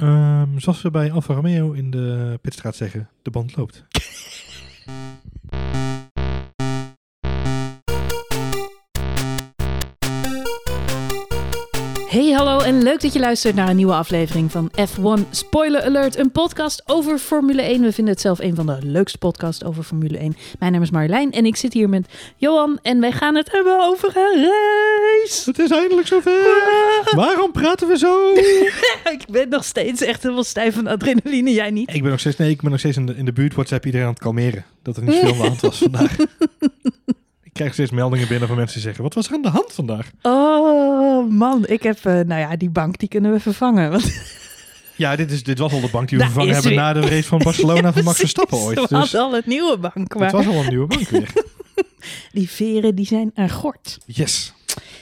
Ehm, zoals we bij Alfa Romeo in de pitstraat zeggen, de band loopt. en leuk dat je luistert naar een nieuwe aflevering van F1 Spoiler Alert, een podcast over Formule 1. We vinden het zelf een van de leukste podcasts over Formule 1. Mijn naam is Marjolein en ik zit hier met Johan en wij gaan het hebben over een race. Het is eindelijk zover! Waarom praten we zo? ik ben nog steeds echt helemaal stijf van adrenaline, jij niet? ik ben nog steeds, nee, ik ben nog steeds in de, in de buurt WhatsApp iedereen aan het kalmeren. Dat er niet veel aan de hand was vandaag. ik krijg steeds meldingen binnen van mensen die zeggen, wat was er aan de hand vandaag? Oh man, ik heb, eh, nou ja, die bank die kunnen we vervangen. Want Ja, dit, is, dit was al de bank die we vervangen hebben weer- na de race van Barcelona van Max Verstappen ooit. we Dus hadden al het nieuwe bank, het maar was al een nieuwe bank weer. die veren die zijn een gort. Yes.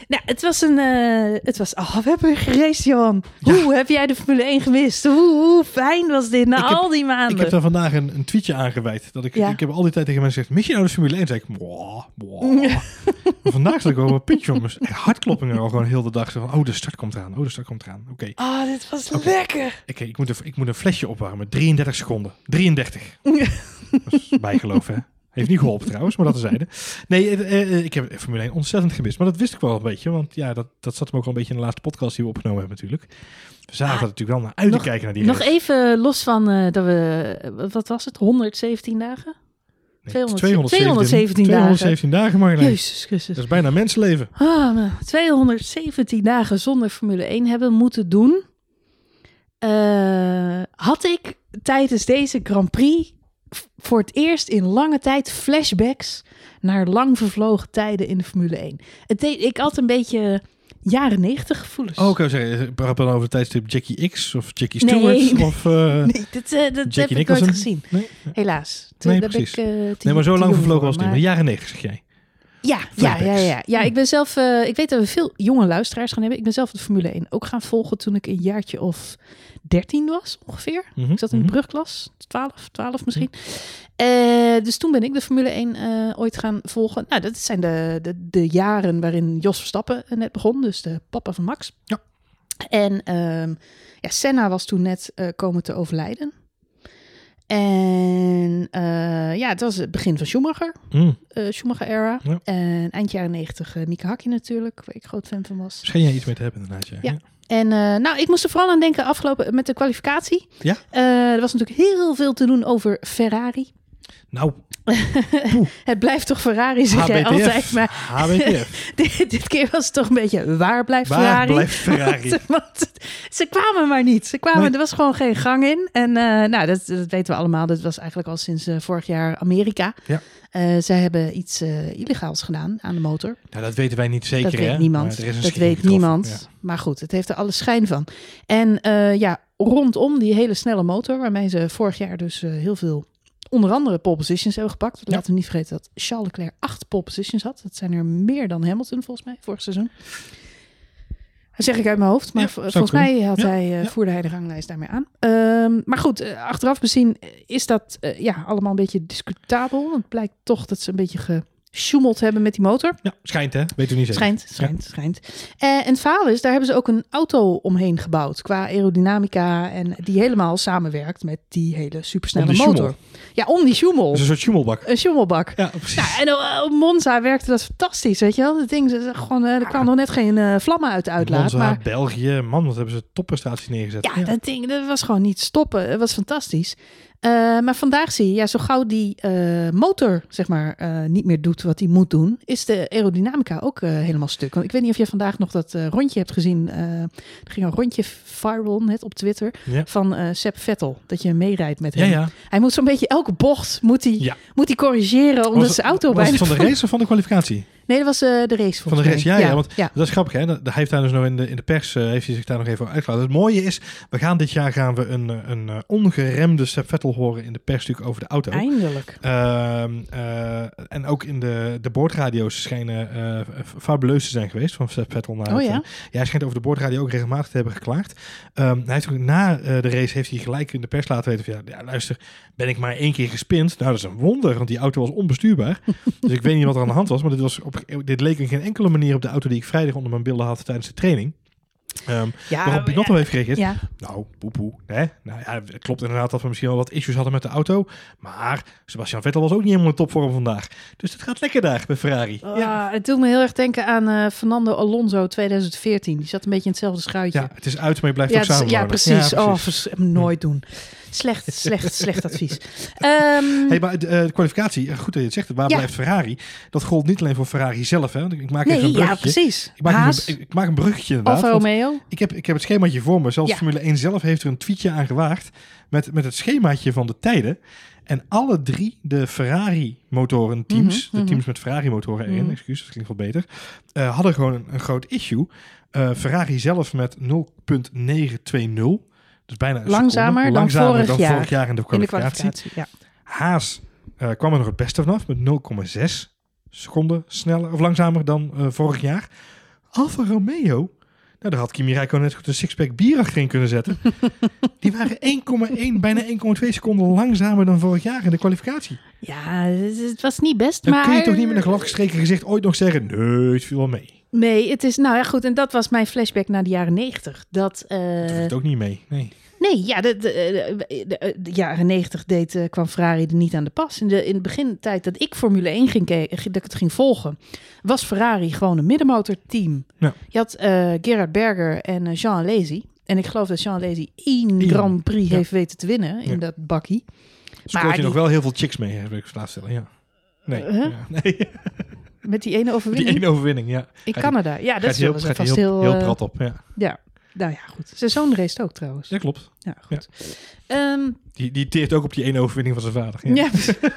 Nou, het was een. eh, het was. Oh, we hebben weer geraced, Johan. Ja. Hoe heb jij de Formule 1 gemist? Hoe, hoe fijn was dit na Ik heb- al die maanden? Ik heb daar vandaag een, een tweetje aangeweid. Dat ik, Ja. ik heb al die tijd tegen mensen gezegd, mis je nou de Formule 1? Zei ik, mwah, mwah. Vandaag zat ik wel een puntje om hartkloppingen al gewoon heel de dag. Zo van, oh, de start komt eraan. Oh, de start komt eraan. Oké, Oh, dit was Oké. lekker. ik, ik, moet een, ik moet een flesje opwarmen. 33 seconden. 33. Dat is bijgeloof, hè? Heeft niet geholpen trouwens, maar dat terzijde. Nee, eh, eh, ik heb Formule 1 ontzettend gemist. Maar dat wist ik wel een beetje. Want ja, dat, dat zat hem ook al een beetje in de laatste podcast die we opgenomen hebben natuurlijk. We zagen Ah, natuurlijk wel naar uit te kijken naar die Nog race. even los van eh, dat we. Wat was het? 117 dagen? Nee, 200 217 217 dagen. 217 dagen, Marjolein. Jezus Christus. Dat is bijna mensenleven. Ah, maar 217 dagen zonder Formule 1 hebben moeten doen. eh, had ik tijdens deze Grand Prix voor het eerst in lange tijd flashbacks naar lang vervlogen tijden in de Formule 1. Het deed, ik had een beetje jaren 90 gevoelens. Oh, zou zeggen, praat dan over het tijdstip Jackie X of Jackie Stewart nee. of... eh, Nee, dit, eh, dat Jackie heb ik nooit gezien. Nee? Helaas. Toen Nee, precies. Ik, eh, nee, maar zo lang vervlogen was het niet. Maar jaren 90 zeg jij. Ja, ja, ja, ja, ja. Ik ben zelf, eh, ik weet dat we veel jonge luisteraars gaan hebben. Ik ben zelf de Formule 1 ook gaan volgen toen ik een jaartje of 13 was ongeveer. Mhm, Ik zat in de mhm. brugklas, 12, 12 misschien. Eh, dus toen ben ik de Formule 1 eh, ooit gaan volgen. Nou, dat zijn de, de, de jaren waarin Jos Verstappen net begon, dus de papa van Max. Ja. En ehm, ja, Senna was toen net komen te overlijden. En eh, ja, het was het begin van Schumacher, Mm. eh Schumacher-era. Ja. En eind jaren 90 eh Mika Hakkinen natuurlijk, waar ik groot fan van was. Schijn jij iets mee te hebben inderdaad, ja. Ja. En nou, ik moest er vooral aan denken afgelopen met de kwalificatie. Ja? Er was natuurlijk heel veel te doen over Ferrari. Nou, Het blijft toch Ferrari, zeg jij altijd. Maar dit, dit keer was het toch een beetje, waar blijft Waar Ferrari? blijft Ferrari? Want ze kwamen maar niet. Ze kwamen, Nee. Er was gewoon geen gang in. En eh, nou, dat, dat weten we allemaal. Dat was eigenlijk al sinds eh, vorig jaar Amerika. Ja. Eh, zij hebben iets illegaals gedaan aan de motor. Nou, dat weten wij niet zeker, dat weet niemand. Dat weet getroffen, niemand. ja. Maar goed, het heeft er alle schijn van. En ja, rondom die hele snelle motor, waarmee ze vorig jaar dus heel veel, onder andere pole positions hebben gepakt. Laten we niet vergeten dat Charles Leclerc acht pole positions had. Dat zijn er meer dan Hamilton volgens mij vorig seizoen. Dat zeg ik uit mijn hoofd, maar Ja, volgens mij had hij, eh, ja. voerde hij de ranglijst daarmee aan. Ehm, maar goed, eh, achteraf bezien eh, is dat ja, allemaal een beetje discutabel. Want het blijkt toch dat ze een beetje gesjoemeld hebben met die motor. Ja, schijnt hè? Weet u niet zeker. Schijnt, schijnt, schijnt. Eh, en het verhaal is, daar hebben ze ook een auto omheen gebouwd qua aerodynamica en die helemaal samenwerkt met die hele supersnelle die motor. Ja, om die sjoemel. Is een soort schummelbak. Een schommelbak. Ja, precies. Ja, en eh, op Monza werkte dat fantastisch, weet je wel. Dat ding, ze- gewoon, eh, er kwamen nog net geen vlammen uit de uitlaat. Monza, Maar België, man, wat hebben ze topprestaties neergezet. ja, dat ding, dat was gewoon niet stoppen. Het was fantastisch. Eh, maar vandaag zie je, ja, zo gauw die eh, motor zeg maar, eh, niet meer doet wat hij moet doen, is de aerodynamica ook helemaal stuk. Want ik weet niet of je vandaag nog dat rondje hebt gezien. er ging een rondje viral net op Twitter Ja. van Sepp Vettel. Dat je meerijdt met hem. ja. Hij moet zo'n beetje elke bocht moet hij, moet hij corrigeren omdat Was- zijn auto was bijna... het van de race of van de kwalificatie? Nee, dat was eh, de race Van de race, ja, ja, want ja. Dat is grappig, hè? Hij heeft daar dus nog in de, in de pers eh, heeft hij zich daar nog even over uitgelaten. Het mooie is, we gaan dit jaar gaan we een, eh, een, ongeremde Sepp Vettel horen in de persstuk over de auto. Eindelijk. Ehm, eh, en ook in de, de boordradio's schijnen fabuleus te zijn geweest van Sepp Vettel. Naar Oh ja? hij schijnt over de boordradio ook regelmatig te hebben geklaagd. Ehm, hij heeft ook na de race heeft hij gelijk in de pers laten weten van, ja, ja, luister, ben ik maar één keer gespind? Nou, dat is een wonder, want die auto was onbestuurbaar. dus ik weet niet wat er aan de hand was, maar dit, was op, dit leek in geen enkele manier op de auto die ik vrijdag onder mijn billen had tijdens de training. Ehm, Ja, waarop Binotto heeft gereageerd. ja. Nou, poepoe. Hè? Nou ja, het klopt inderdaad dat we misschien wel wat issues hadden met de auto. Maar Sebastian Vettel was ook niet helemaal in topvorm vandaag. Dus het gaat lekker daar bij Ferrari. Ah, Ja. Het doet me heel erg denken aan eh, Fernando Alonso 2014. Die zat een beetje in hetzelfde schuitje. ja, het is uit, maar je blijft Ja, ook samen ja, wonen. precies. Oh, nooit doen. Slecht, slecht, slecht advies. Ehm, Hey, maar de, eh, de kwalificatie, eh, goed dat je het zegt, waar Ja. blijft Ferrari? Dat gold niet alleen voor Ferrari zelf. Hè? Ik maak even een ja, bruggetje. precies. ik, maak Haas, een, ik maak een bruggetje inderdaad. Alfa want Romeo. ik, heb, ik heb het schemaatje voor me. Zelfs Ja. Formule 1 zelf heeft er een tweetje aan gewaagd. Met, met het schemaatje van de tijden. En alle drie de Ferrari-motoren teams, Mhm, mhm. de teams met Ferrari-motoren erin, Mhm. excuus, dat klinkt wel beter, eh, hadden gewoon een, een groot issue. Ferrari zelf met 0.920. Dus bijna Langzamer seconde. dan vorig dan jaar vorig jaar in de In de kwalificatie. ja. Haas eh, kwam er nog het beste vanaf met 0,6 seconden sneller of langzamer dan eh, vorig jaar. Alfa Romeo, nou daar had Kimi Räikkönen net goed een sixpack bier achterin kunnen zetten. Die waren 1,1, bijna 1,2 seconden langzamer dan vorig jaar in de kwalificatie. Ja, het het was niet best, Dan maar... kun je toch niet met een gladgestreken gezicht ooit nog zeggen, nee, het viel wel mee. Nee, het is... Nou ja, goed. En dat was mijn flashback naar de jaren negentig. Dat... eh, Dat hoeft ook niet mee. Nee. Nee, ja, de, de, de, de- de jaren negentig deed, eh, kwam Ferrari er niet aan de pas. In de, in de begintijd dat ik Formule 1 ging, dat ik het ging volgen, was Ferrari gewoon een middenmotorteam. Ja. Je had eh, Gerard Berger en eh, Jean Alesi. En ik geloof dat Jean Alesi één. Grand Prix Ja. heeft weten te winnen in Ja. dat bakkie. Scoort je die- nog wel heel veel chicks mee, heb ik laatst stellen. Ja. Nee. Huh? Ja, nee. Met die ene Die overwinning ene overwinning, ja. in gaat Canada. Ja, dat is heel, gaat vast heel, heel... heel eh, prat op. Ja. ja, nou ja, goed. Zijn zoon race ook trouwens. ja, klopt. Ja, goed. Ehm, Die, die teert ook op die ene overwinning van zijn vader. Ja.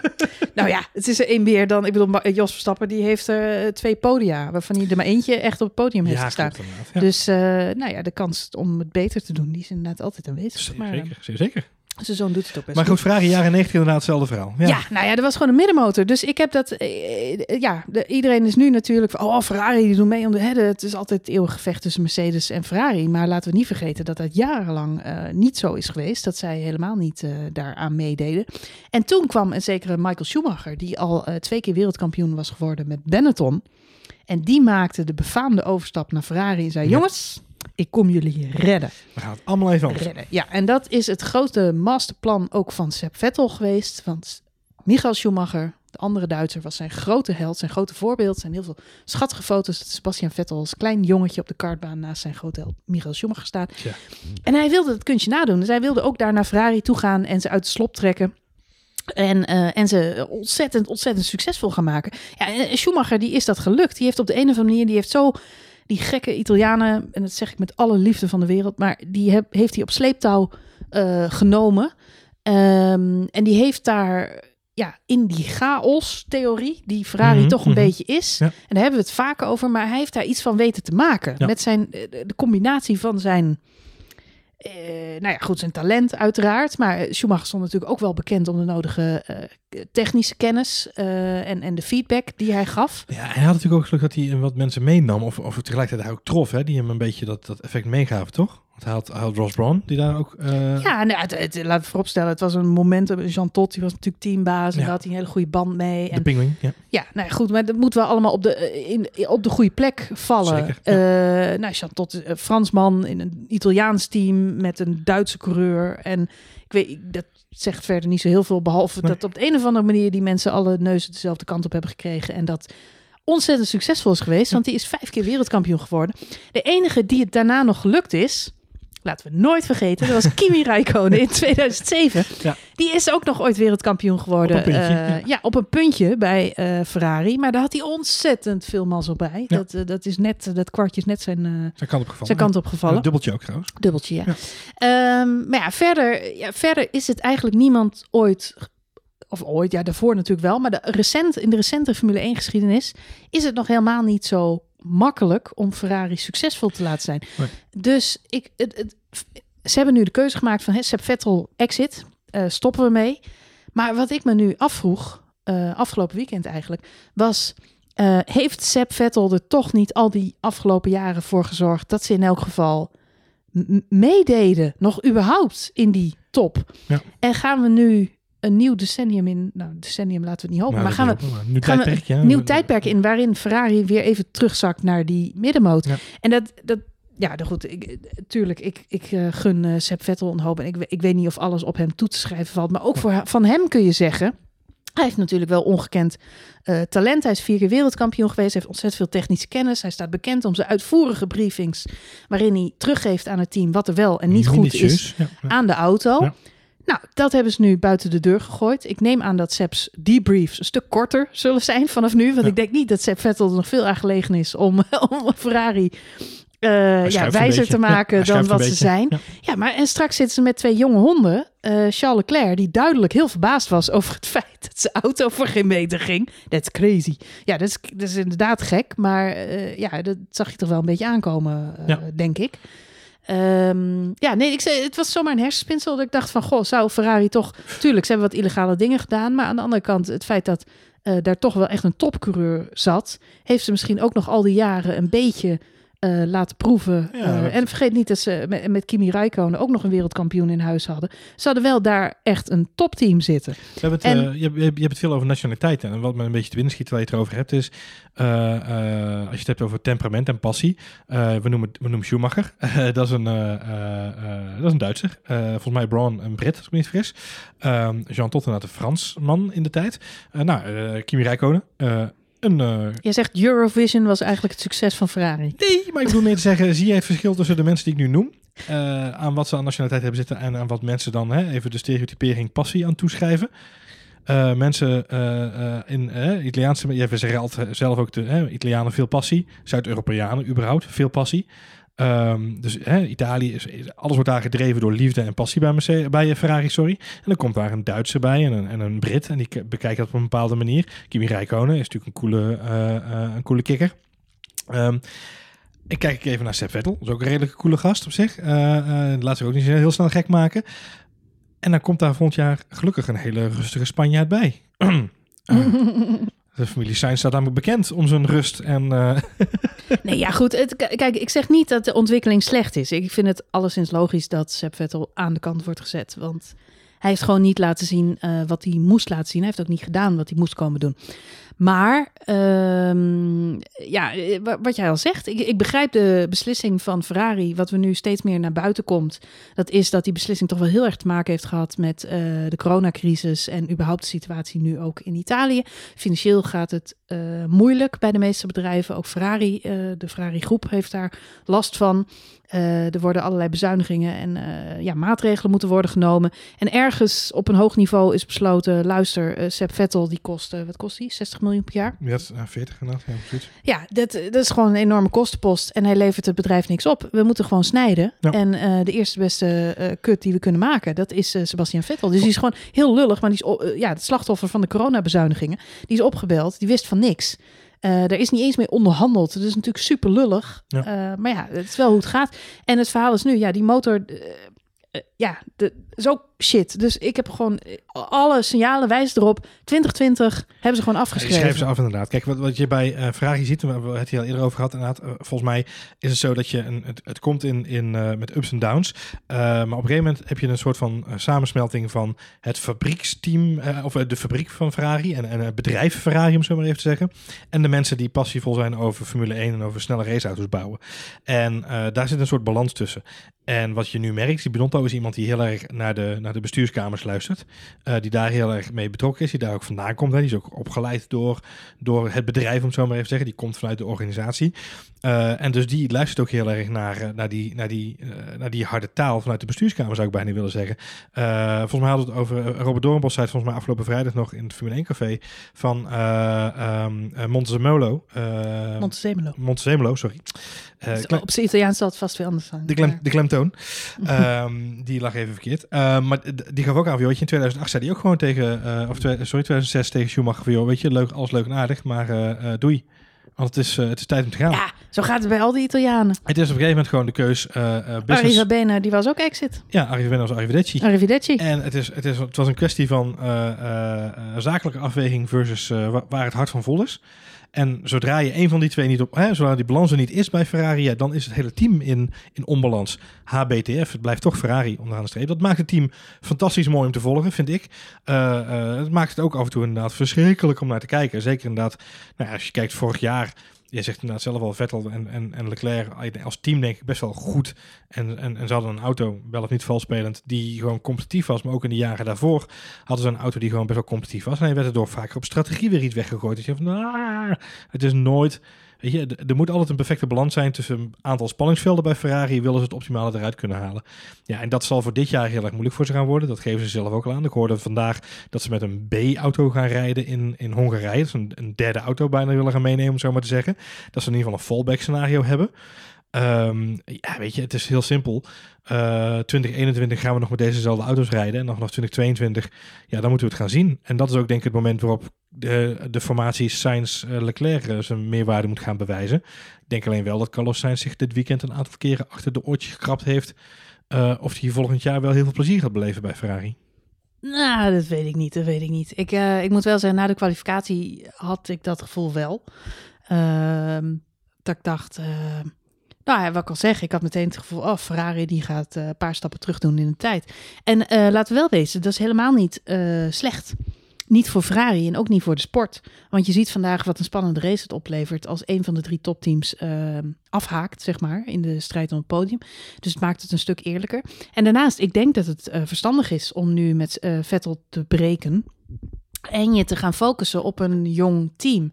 nou ja, het is er één meer dan... Ik bedoel, Ma- Jos Verstappen die heeft er eh, twee podia... waarvan hij er maar eentje echt op het podium heeft Ja, gestaan. Ja. Dus eh, nou ja, de kans om het beter te doen... die is inderdaad altijd aanwezig. Maar zeker, zeker. Zijn zoon doet het ook best Maar goed, Ferrari jaren 90 inderdaad hetzelfde verhaal. Ja. Ja. nou ja, er was gewoon een middenmotor. Dus ik heb dat... eh, eh, ja, de- iedereen is nu natuurlijk van... Oh, Ferrari, die doen mee om de... Hè, de- het is altijd het eeuwige gevecht tussen Mercedes en Ferrari. Maar laten we niet vergeten dat dat jarenlang eh, niet zo is geweest. Dat zij helemaal niet eh, daaraan meededen. En toen kwam een zekere Michael Schumacher... die al eh, twee keer wereldkampioen was geworden met Benetton. En die maakte de befaamde overstap naar Ferrari en zei... Ja. Jongens, ik kom jullie redden. We gaan het allemaal even anders. redden. Ja, en dat is het grote masterplan ook van Sepp Vettel geweest. Want Michael Schumacher, de andere Duitser, was zijn grote held, zijn grote voorbeeld. Er zijn heel veel schattige foto's dat Sebastian Vettel als klein jongetje op de kartbaan naast zijn grote held Michael Schumacher staat. Ja. En hij wilde het kunstje nadoen. Dus hij wilde ook daar naar Ferrari toe gaan en ze uit de slop trekken. En, eh, en ze ontzettend, ontzettend succesvol gaan maken. Ja, en Schumacher, die is dat gelukt. Die heeft op de een of andere manier, die heeft zo die gekke Italianen, en dat zeg ik met alle liefde van de wereld, maar die heb, heeft hij op sleeptouw eh, genomen. Ehm, en die heeft daar ja, in die chaos-theorie, die Ferrari Mhm, toch een mhm. beetje is, Ja. en daar hebben we het vaak over, maar hij heeft daar iets van weten te maken. Ja. Met zijn, eh, de combinatie van zijn, eh, nou ja, goed, zijn talent uiteraard. Maar Schumacher stond natuurlijk ook wel bekend om de nodige eh, technische kennis eh, en, en de feedback die hij gaf. Ja, hij had natuurlijk ook geluk dat hij wat mensen meenam. Of, of tegelijkertijd hij ook trof, hè, die hem een beetje dat, dat effect meegaven, toch? Hij had, had Ross Brown, die daar ook... eh, Ja, nou, het, het, laten we vooropstellen, het was een moment. Jean Todt, die was natuurlijk teambaas. En Ja. daar had hij een hele goede band mee. de En, pingwing, ja. ja, nou ja, goed, maar dat moet wel allemaal op de, eh, in, op de goede plek vallen. Zeker, Eh, nou, Jean Todt een Fransman in een Italiaans team met een Duitse coureur. En ik weet, dat zegt verder niet zo heel veel, behalve Nee. dat op de een of andere manier die mensen alle neuzen dezelfde kant op hebben gekregen. En dat ontzettend succesvol is geweest, want die is vijf keer wereldkampioen geworden. De enige die het daarna nog gelukt is, laten we nooit vergeten, dat was Kimi Räikkönen in 2007. Ja. Die is ook nog ooit wereldkampioen geworden. Op een puntje, eh, ja. ja. op een puntje bij eh, Ferrari. Maar daar had hij ontzettend veel mazzel bij. Ja. Dat, eh, dat, is net, dat kwartje is net zijn, Zijn kant opgevallen. zijn kant Ja, opgevallen. een dubbeltje ook trouwens. Dubbeltje, ja. Ja. Ehm, maar ja verder, ja, verder is het eigenlijk niemand ooit... Of ooit, ja, daarvoor natuurlijk wel. Maar de recent, in de recente Formule 1 geschiedenis... is het nog helemaal niet zo makkelijk om Ferrari succesvol te laten zijn. Nee. Dus ik, het, het, ze hebben nu de keuze gemaakt van... Sepp Vettel exit, eh, stoppen we mee. Maar wat ik me nu afvroeg, eh, afgelopen weekend eigenlijk... was, eh, heeft Sepp Vettel er toch niet al die afgelopen jaren voor gezorgd... dat ze in elk geval meededen, nog überhaupt in die top. Ja. En gaan we nu een nieuw decennium in, nou decennium laten we het niet hopen, Nou, maar gaan we ja. een nieuw tijdperk in waarin Ferrari weer even terugzakt naar die middenmoot. Ja. En dat, dat, ja, nou goed, ik, tuurlijk, ik, ik eh, gun uh, Sepp Vettel een hoop. En ik, ik weet niet of alles op hem toe te schrijven valt. Maar ook voor, van hem kun je zeggen... Hij heeft natuurlijk wel ongekend uh, talent. Hij is vier keer wereldkampioen geweest. Hij heeft ontzettend veel technische kennis. Hij staat bekend om zijn uitvoerige briefings. waarin hij teruggeeft aan het team wat er wel en niet goed is ja, ja. aan de auto. Ja. Nou, dat hebben ze nu buiten de deur gegooid. Ik neem aan dat Sepp's debriefs een stuk korter zullen zijn vanaf nu. Want ik denk niet dat Sepp Vettel er nog veel aan gelegen is om, om Ferrari uh, ja, wijzer te maken ja, dan wat ze zijn. Ja. ja. maar en straks zitten ze met twee jonge honden. Uh, Charles Leclerc, die duidelijk heel verbaasd was over het feit dat zijn auto voor geen meter ging. That's crazy. Ja, dat is, dat is inderdaad gek. Maar uh, ja, dat zag je toch wel een beetje aankomen, denk ik. Um, ja, nee, ik zei, het was zomaar een hersenspinsel. Dat ik dacht van, goh, zou Ferrari toch... Tuurlijk, ze hebben wat illegale dingen gedaan. Maar aan de andere kant, het feit dat daar toch wel echt een topcoureur zat... heeft ze misschien ook nog al die jaren een beetje uh, laten proeven. Ja, uh, en vergeet niet dat ze met, met Kimi Räikkönen ook nog een wereldkampioen in huis hadden. Ze hadden wel daar echt een topteam zitten. We hebben het, en, uh, je, je, hebt het veel over nationaliteiten. En wat me een beetje te binnen schiet waar je het erover hebt is... als je het hebt over temperament en passie. we, noemen, we noemen Schumacher. dat, is een, dat is een Duitser. volgens mij Braun een Brit, als ik me niet vergis. Jean Tottenham, een Fransman in de tijd. nou, Kimi Räikkönen een... Uh... Je zegt Eurovision was eigenlijk het succes van Ferrari. Nee, maar ik bedoel meer te zeggen, zie je het verschil tussen de mensen die ik nu noem, uh, aan wat ze aan nationaliteit hebben zitten en aan wat mensen dan hè, even de stereotypering passie aan toeschrijven. Uh, mensen in Italiaanse, je altijd zelf ook de Italianen veel passie, Zuid-Europeanen überhaupt veel passie. Um, dus hè, Italië is, alles wordt daar gedreven door liefde en passie bij, Mercedes, bij Ferrari, sorry. En dan komt daar een Duitser bij en een, en een Brit en die bekijken dat op een bepaalde manier. Kimi Räikkönen is natuurlijk een coole, uh, uh, een coole kikker. Um, ik kijk even naar Sepp Vettel, dat is ook een redelijke coole gast op zich. Laat zich ook niet heel snel gek maken. En dan komt daar volgend jaar gelukkig een hele rustige Spanjaard bij. De familie Sainz staat namelijk bekend om zijn rust en... Uh... nee, ja goed. Kijk, ik zeg niet dat de ontwikkeling slecht is. Ik vind het alleszins logisch dat Sepp Vettel aan de kant wordt gezet. Want hij heeft gewoon niet laten zien uh, wat hij moest laten zien. Hij heeft ook niet gedaan wat hij moest komen doen. Maar um, ja, eh, wat jij al zegt, ik, ik, begrijp de beslissing van Ferrari, wat we nu steeds meer naar buiten komt. Dat is dat die beslissing toch wel heel erg te maken heeft gehad met uh, de coronacrisis en überhaupt de situatie nu ook in Italië. Financieel gaat het moeilijk bij de meeste bedrijven. Ook Ferrari, de Ferrari groep heeft daar last van. Er worden allerlei bezuinigingen en ja, maatregelen moeten worden genomen. En ergens op een hoog niveau is besloten, luister, uh, Sepp Vettel, die kost, wat kost die? 60 miljoen per jaar? Ja, 40 inderdaad. Ja, precies. ja dat, dat is gewoon een enorme kostenpost en hij levert het bedrijf niks op. We moeten gewoon snijden. Ja. En de eerste beste kut die we kunnen maken, dat is Sebastian Vettel. Dus die is gewoon heel lullig, maar die is ja, het slachtoffer van de coronabezuinigingen. Die is opgebeld, die wist van niks. Uh, er is niet eens meer onderhandeld. Dat is natuurlijk super lullig. Ja. Uh, maar ja, het is wel hoe het gaat. En het verhaal is nu, ja, die motor, uh, ja, de, is ook shit. Dus ik heb gewoon alle signalen wijzen erop. 2020 hebben ze gewoon afgeschreven. schrijven ze af inderdaad. Kijk, wat, wat je bij uh, Ferrari ziet, we hebben het hier al eerder over gehad inderdaad. Uh, volgens mij is het zo dat je een, het, het komt in, in uh, met ups en downs. maar op een gegeven moment heb je een soort van samensmelting van het fabrieksteam of de fabriek van Ferrari en, en het bedrijf Ferrari, om zo maar even te zeggen. En de mensen die passievol zijn over Formule 1 en over snelle raceauto's bouwen. En daar zit een soort balans tussen. En wat je nu merkt, die Binotto is iemand die heel erg naar de, naar de bestuurskamers luistert. Uh, die daar heel erg mee betrokken is. Die daar ook vandaan komt. Hè. Die is ook opgeleid door, door het bedrijf, om het zo maar even te zeggen. Die komt vanuit de organisatie. Uh, en dus die luistert ook heel erg naar, uh, naar, die, naar, die, naar die harde taal vanuit de bestuurskamer, zou ik bijna willen zeggen. volgens mij hadden we het over, Robert Doornbos zei het volgens mij afgelopen vrijdag nog in het Formule 1 café van um, Montezemolo. Montezemolo. Montezemolo, sorry. Op zijn Italiaans zal het vast weer anders zijn. De, klem, de klemtoon. um, die lag even verkeerd. Uh, maar die gaf ook aan, weet je, in 2008 zei hij ook gewoon tegen, uh, of sorry, 2006 tegen Schumacher, van, joh, weet je, leuk, alles leuk en aardig, maar uh, doei. Want het is, het is tijd om te gaan. Ja, zo gaat het bij al die Italianen. Het is op een gegeven moment gewoon de keus. Uh, business... Arriva die was ook exit. Ja, Arriva was Arrivederci. Arrivederci. En het, is, het, is, het was een kwestie van zakelijke afweging versus waar het hart van vol is. En zodra je een van die twee niet op, hè, zodra die balans er niet is bij Ferrari, ja, dan is het hele team in, in onbalans. HBTF, het blijft toch Ferrari onderaan de streep. Dat maakt het team fantastisch mooi om te volgen, vind ik. Uh, uh, het maakt het ook af en toe inderdaad verschrikkelijk om naar te kijken. Zeker inderdaad, nou als je kijkt vorig jaar je zegt inderdaad zelf al, Vettel en, en, en Leclerc als team denk ik best wel goed. En, en, en ze hadden een auto, wel of niet valspelend, die gewoon competitief was. Maar ook in de jaren daarvoor hadden ze een auto die gewoon best wel competitief was. En je werd er door vaker op strategie weer iets weggegooid. Dus je van, ah, het is nooit Er moet altijd een perfecte balans zijn tussen een aantal spanningsvelden bij Ferrari. Willen ze het optimale eruit kunnen halen. Ja, en dat zal voor dit jaar heel erg moeilijk voor ze gaan worden. Dat geven ze zelf ook al aan. Ik hoorde vandaag dat ze met een B-auto gaan rijden in, in Hongarije. Dat een, een derde auto bijna willen gaan meenemen, om zo maar te zeggen. Dat ze in ieder geval een fallback scenario hebben. Um, ja, weet je, het is heel simpel. Uh, eh, 2021 gaan we nog met dezezelfde auto's rijden. En nog vanaf 2022, ja, dan moeten we het gaan zien. En dat is ook denk ik het moment waarop de, de formatie Sainz-Leclerc eh, zijn meerwaarde moet gaan bewijzen. Ik denk alleen wel dat Carlos Sainz zich dit weekend een aantal keren achter de oortjes gekrapt heeft. Of hij volgend jaar wel heel veel plezier gaat beleven bij Ferrari. Nou, dat weet ik niet. Dat weet ik niet. Ik, ik moet wel zeggen, na de kwalificatie had ik dat gevoel wel. Uh, dat ik dacht, uh, nou ja, wat ik al zeg, ik had meteen het gevoel, oh, Ferrari die gaat een paar stappen terug doen in de tijd. En laten we wel wezen, dat is helemaal niet slecht. Niet voor Ferrari en ook niet voor de sport. Want je ziet vandaag wat een spannende race het oplevert als een van de drie topteams uh, afhaakt, zeg maar, in de strijd om het podium. Dus het maakt het een stuk eerlijker. En daarnaast, ik denk dat het verstandig is om nu met Vettel te breken en je te gaan focussen op een jong team.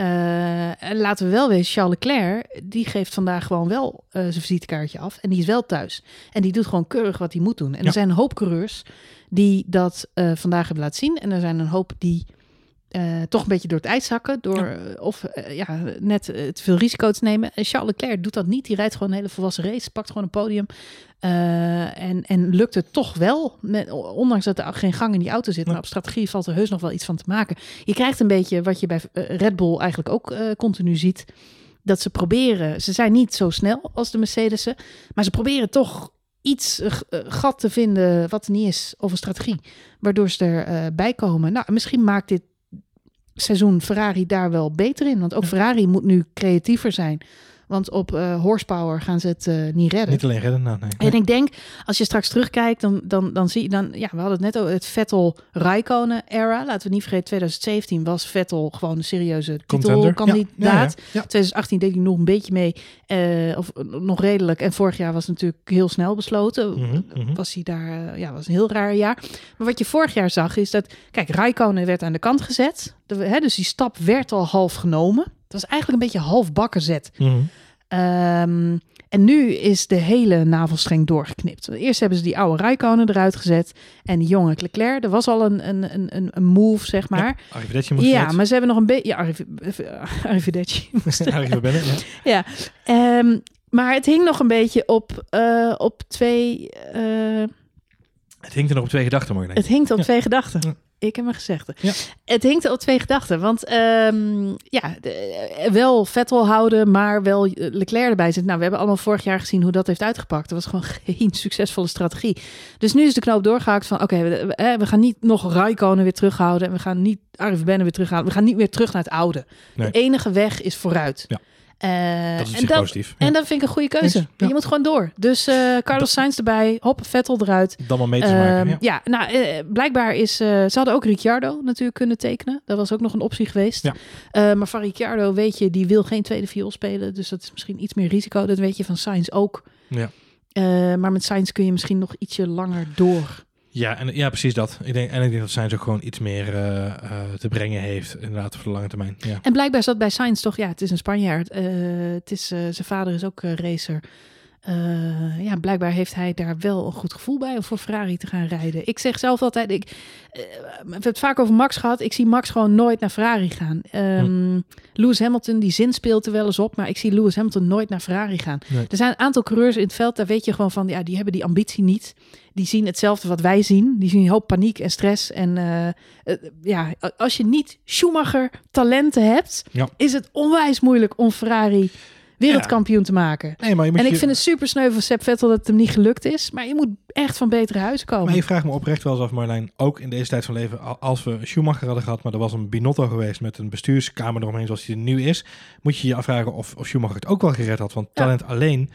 En laten we wel weten, Charles Leclerc, die geeft vandaag gewoon wel uh, zijn visitekaartje af. En die is wel thuis. En die doet gewoon keurig wat hij moet doen. En ja. er zijn een hoop coureurs die dat uh, vandaag hebben laten zien. En er zijn een hoop die uh, toch een beetje door het ijs zakken. Door ja. Uh, of uh, ja, net te veel risico te nemen. En Charles Leclerc doet dat niet. Die rijdt gewoon een hele volwassen race. Pakt gewoon een podium. en, en lukt het toch wel. Met, ondanks dat er geen gang in die auto zit. Maar op strategie valt er heus nog wel iets van te maken. Je krijgt een beetje wat je bij Red Bull eigenlijk ook continu ziet. Dat ze proberen. Ze zijn niet zo snel als de Mercedes'en. Maar ze proberen toch iets uh, gat te vinden wat er niet is, of een strategie, waardoor ze erbij uh, komen. Nou, misschien maakt dit seizoen Ferrari daar wel beter in, want ook Ferrari moet nu creatiever zijn. Want op uh, horsepower gaan ze het uh, niet redden. Niet alleen redden, nou nee. En ik denk, als je straks terugkijkt, dan, dan, dan zie je dan... Ja, we hadden het net over het Vettel-Raikkonen-era. Laten we niet vergeten, 2017 was Vettel gewoon een serieuze titelkandidaat. Ja, ja, ja, 2018 deed hij nog een beetje mee, uh, of nog redelijk. En vorig jaar was natuurlijk heel snel besloten. Mm -hmm. Was hij daar, ja, was een heel raar jaar. Maar wat je vorig jaar zag, is dat... Kijk, Raikkonen werd aan de kant gezet. De, hè, dus die stap werd al half genomen. Het was eigenlijk een beetje half bakken zet. Mhm. Um, en nu is de hele navelstreng doorgeknipt. Eerst hebben ze die oude Rijkonen eruit gezet. En die jonge Leclerc. Er was al een, een, een, een move, zeg maar. Ja, moest Ja, maar ze hebben nog een beetje... Ja, Arriv Arrivederci moest Arrivederci, ja. ja. Um, maar het hing nog een beetje op, uh, op twee... Uh, het hing er nog op twee gedachten, Marjolein. Het hing op ja. twee gedachten. Ik heb mijn gezegd. Ja. Het hinkt op twee gedachten. Want um, ja, de, wel Vettel houden, maar wel Leclerc erbij zit. Nou, we hebben allemaal vorig jaar gezien hoe dat heeft uitgepakt. Dat was gewoon geen succesvolle strategie. Dus nu is de knoop doorgehakt van... oké, okay, we, we, gaan niet nog Raikkonen weer terughouden... en we gaan niet Arif Benne weer terughalen. We gaan niet weer terug naar het oude. Nee. De enige weg is vooruit. Ja. Uh, dat is en, dat, positief. en dat vind ik een goede keuze. Ja. Je moet gewoon door. Dus uh, Carlos Sainz erbij, hop, Vettel eruit. Dan maar mee te maken. Uh, ja. ja, nou, blijkbaar is... ze hadden ook Ricciardo natuurlijk kunnen tekenen. Dat was ook nog een optie geweest. Ja. maar van Ricciardo weet je, die wil geen tweede viool spelen. Dus dat is misschien iets meer risico. Dat weet je van Sainz ook. Ja. maar met Sainz kun je misschien nog ietsje langer door. Ja, en, ja, precies dat. Ik denk, en ik denk dat Sainz ook gewoon iets meer uh, uh, te brengen heeft, inderdaad, voor de lange termijn. Ja. En blijkbaar zat bij Sainz toch, ja, het is een Spanjaard. Uh, het is, zijn vader is ook racer. Uh, ja, blijkbaar heeft hij daar wel een goed gevoel bij om voor Ferrari te gaan rijden. Ik zeg zelf altijd, ik, uh, we hebben het vaak over Max gehad. Ik zie Max gewoon nooit naar Ferrari gaan. Um, hm. Lewis Hamilton, die zin speelt er wel eens op, maar ik zie Lewis Hamilton nooit naar Ferrari gaan. Nee. Er zijn een aantal coureurs in het veld, daar weet je gewoon van, ja, die hebben die ambitie niet. Die zien hetzelfde wat wij zien. Die zien een hoop paniek en stress. En uh, ja, als je niet Schumacher talenten hebt, ja. is het onwijs moeilijk om Ferrari wereldkampioen te maken. Nee, maar je moet en ik vind het super sneu van Sepp Vettel dat het hem niet gelukt is. Maar je moet echt van betere huizen komen. Maar je vraagt me oprecht wel eens af, Marlijn. Ook in deze tijd van leven, als we Schumacher hadden gehad, maar er was een Binotto geweest met een bestuurskamer eromheen zoals die er nu is, moet je je afvragen of, of Schumacher het ook wel gered had. Want talent alleen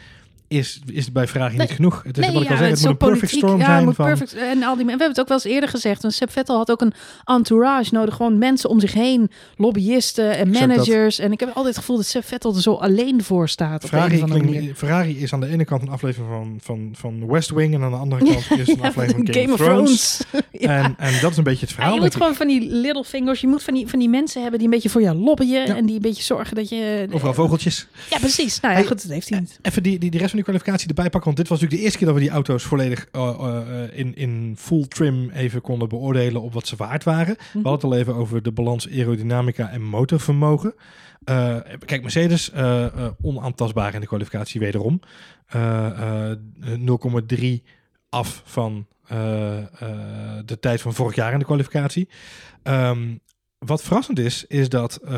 is, is bij Nee. niet genoeg. Het is Nee, wat ik ja, al zeg, het moet een perfect storm Ja, zijn moet van... perfect. En al die, we hebben het ook wel eens eerder gezegd. Want Seb Vettel had ook een entourage nodig. Gewoon mensen om zich heen. Lobbyisten en managers. En ik heb altijd het gevoel dat Seb Vettel er zo alleen voor staat. Op Ferrari, klinkt- manier. Ferrari is aan de ene kant een aflevering van, van, van West Wing en aan de andere kant is een aflevering van Game, of Thrones. En, en dat is een beetje het verhaal. je moet ik. gewoon van die little fingers. Je moet van die, van die mensen hebben die een beetje voor jou lobbyen. En die een beetje zorgen dat je... Overal vogeltjes. Ja, precies. Nou ja, Hey, goed, dat heeft hij niet. Even die, die, die rest van die kwalificatie erbij pakken. Want dit was natuurlijk de eerste keer dat we die auto's volledig eh, eh, in, in full trim even konden beoordelen op wat ze waard waren. We hadden het al even over de balans aerodynamica en motorvermogen. Eh, kijk, Mercedes onaantastbaar in de kwalificatie wederom. Eh, eh, 0,3 af van de tijd van vorig jaar in de kwalificatie. Ehm, wat verrassend is, is dat eh,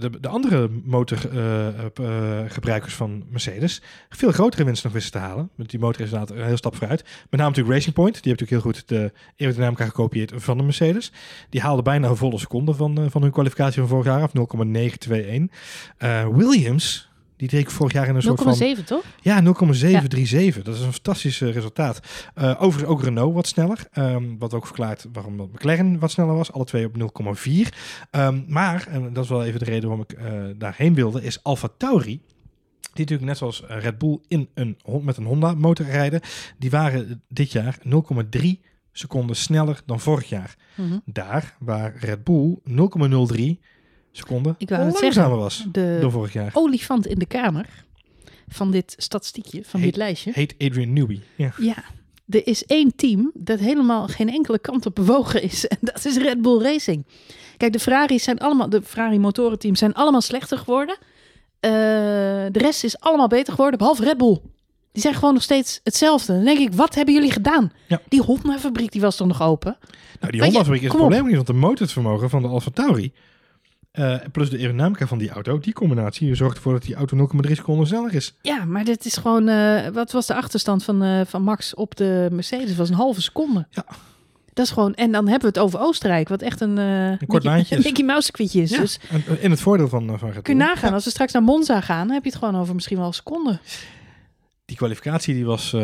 de, de andere motorgebruikers van Mercedes veel grotere winsten nog wisten te halen. Want die motor is inderdaad een heel stap vooruit. Met name natuurlijk Racing Point. Die heeft natuurlijk heel goed de aerodynamica gekopieerd van de Mercedes. Die haalde bijna een volle seconde van, eh, van hun kwalificatie van vorig jaar af. 0,921. Eh, Williams, die deed ik vorig jaar in een soort van... 0,7 toch? Ja, 0,737. Dat is een fantastisch eh, resultaat. Eh, overigens ook Renault wat sneller. ehm, wat ook verklaart waarom McLaren wat sneller was. Alle twee op 0,4. Ehm, maar, en dat is wel even de reden waarom ik eh, daarheen wilde, is Alfa Tauri. Die natuurlijk net zoals Red Bull in een, met een Honda motor rijden. Die waren dit jaar 0,3 seconden sneller dan vorig jaar. Mhm. Daar waar Red Bull 0,03 seconden Ik wou het langzamer zeggen. was De dan vorig jaar. olifant in de kamer van dit statistiekje, van Heet- dit lijstje. Heet Adrian Newey. Ja. Ja, er is één team dat helemaal geen enkele kant op bewogen is. En dat is Red Bull Racing. Kijk, de Ferraris zijn allemaal, de Ferrari motorenteams zijn allemaal slechter geworden. Eh, de rest is allemaal beter geworden, behalve Red Bull. Die zijn gewoon nog steeds hetzelfde. Dan denk ik, wat hebben jullie gedaan? Ja. Die Honda-fabriek die was toch nog open? Nou, die Honda-fabriek is het probleem niet, want de motorvermogen van de Alfa Tauri eh, plus de aerodynamica van die auto, die combinatie zorgt ervoor dat die auto 0,3 seconden sneller is. Ja, maar dit is gewoon... eh, wat was de achterstand van, eh, van Max op de Mercedes? Dat was een halve seconde. Ja. Dat is gewoon... En dan hebben we het over Oostenrijk, wat echt een... eh kort Mickey- is. Mickey Mouse circuitje is. Ja. Dus in het voordeel van, van kun je nagaan, als we straks naar Monza gaan, heb je het gewoon over misschien wel seconden. Die kwalificatie die was,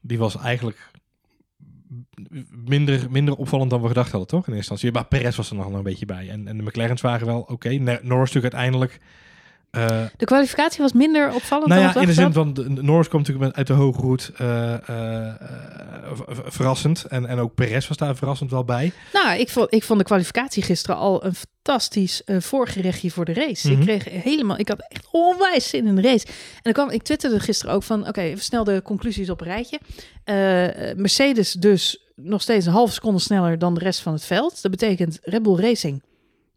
die was eigenlijk minder, minder opvallend dan we gedacht hadden, toch? In eerste instantie. Maar Perez was er nog een beetje bij. En, en de McLaren's waren wel oké. Ne- Norris natuurlijk uiteindelijk... eh, De kwalificatie was minder opvallend Nou ja, in de zin van de, Norris kwam natuurlijk met- uit de hoge route eh, eh, verrassend. En, en ook Perez was daar verrassend wel bij. Nou, ik vond, ik vond de kwalificatie gisteren al een fantastisch voorgerechtje voor de race. Mhm. Ik kreeg helemaal, ik had echt onwijs zin in de race. En dan kwam, ik twitterde gisteren ook van, oké, even snel de conclusies op een rijtje. Mercedes dus nog steeds een halve seconde sneller dan de rest van het veld. Dat betekent Red Bull Racing,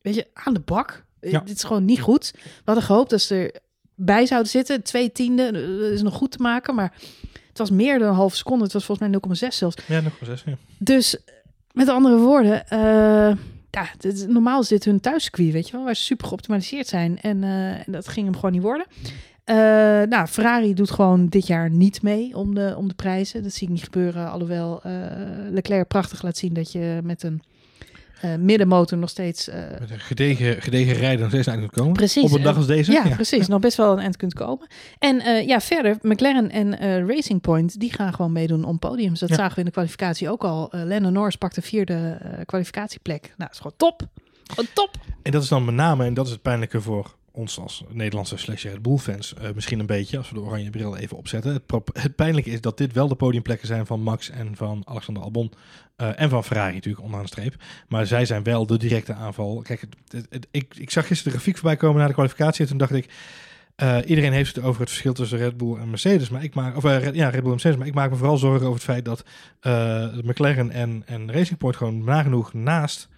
weet je, aan de bak. Eh, Ja. Dit is gewoon niet goed. We hadden gehoopt dat ze erbij zouden zitten. Twee tiende, eh, dat is nog goed te maken, maar het was meer dan een halve seconde. Het was volgens mij 0,6 zelfs. Ja, nog wel zes. Ja. Dus met andere woorden, eh, ja, dit, normaal is dit hun thuiscircuit, weet je wel, waar ze super geoptimaliseerd zijn. En, en dat ging hem gewoon niet worden. Nou, Ferrari doet gewoon dit jaar niet mee om de, om de prijzen. Dat zie ik niet gebeuren. Alhoewel Leclerc prachtig laat zien dat je met een eh, middenmotor nog steeds... eh, Met een gedegen, gedegen rijden nog steeds aan kunt komen. Precies. Op een dag als deze. ja, precies. Nog best wel een eind kunt komen. En eh, ja, verder, McLaren en Racing Point, die gaan gewoon meedoen om podiums. Dat Ja. zagen we in de kwalificatie ook al. Lennon Norris pakt de vierde kwalificatieplek. Nou, dat is gewoon top. Gewoon top. En dat is dan met name, en dat is het pijnlijke voor ons als Nederlandse slash Red Bull fans, eh, misschien een beetje, als we de oranje bril even opzetten. Het, het pijnlijke is dat dit wel de podiumplekken zijn van Max en van Alexander Albon eh, en van Ferrari natuurlijk onderaan de streep. Maar zij zijn wel de directe aanval. Kijk, het, ik, ik zag gisteren de grafiek voorbij komen na de kwalificatie en toen dacht ik, eh, iedereen heeft het over het verschil tussen Red Bull en Mercedes, maar ik maak, of ja, Red Bull en Mercedes, maar ik maak me vooral zorgen over het feit dat McLaren en, en Racing Point gewoon nagenoeg naast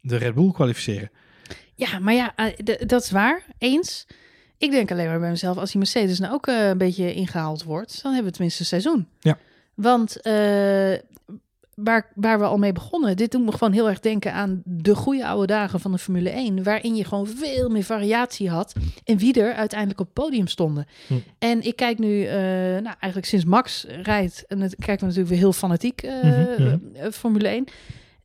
de Red Bull kwalificeren. Ja, maar ja, eh, dat is waar. Eens. Ik denk alleen maar bij mezelf, als die Mercedes nou ook eh, een beetje ingehaald wordt, dan hebben we tenminste een seizoen. Ja. Want eh, waar, waar we al mee begonnen, dit doet me gewoon heel erg denken aan de goede oude dagen van de Formule 1, waarin je gewoon veel meer variatie had in wie er uiteindelijk op het podium stonden. Hm. En ik kijk nu, nou eigenlijk sinds Max rijdt, en het kijken we natuurlijk weer heel fanatiek Mhm, Formule 1.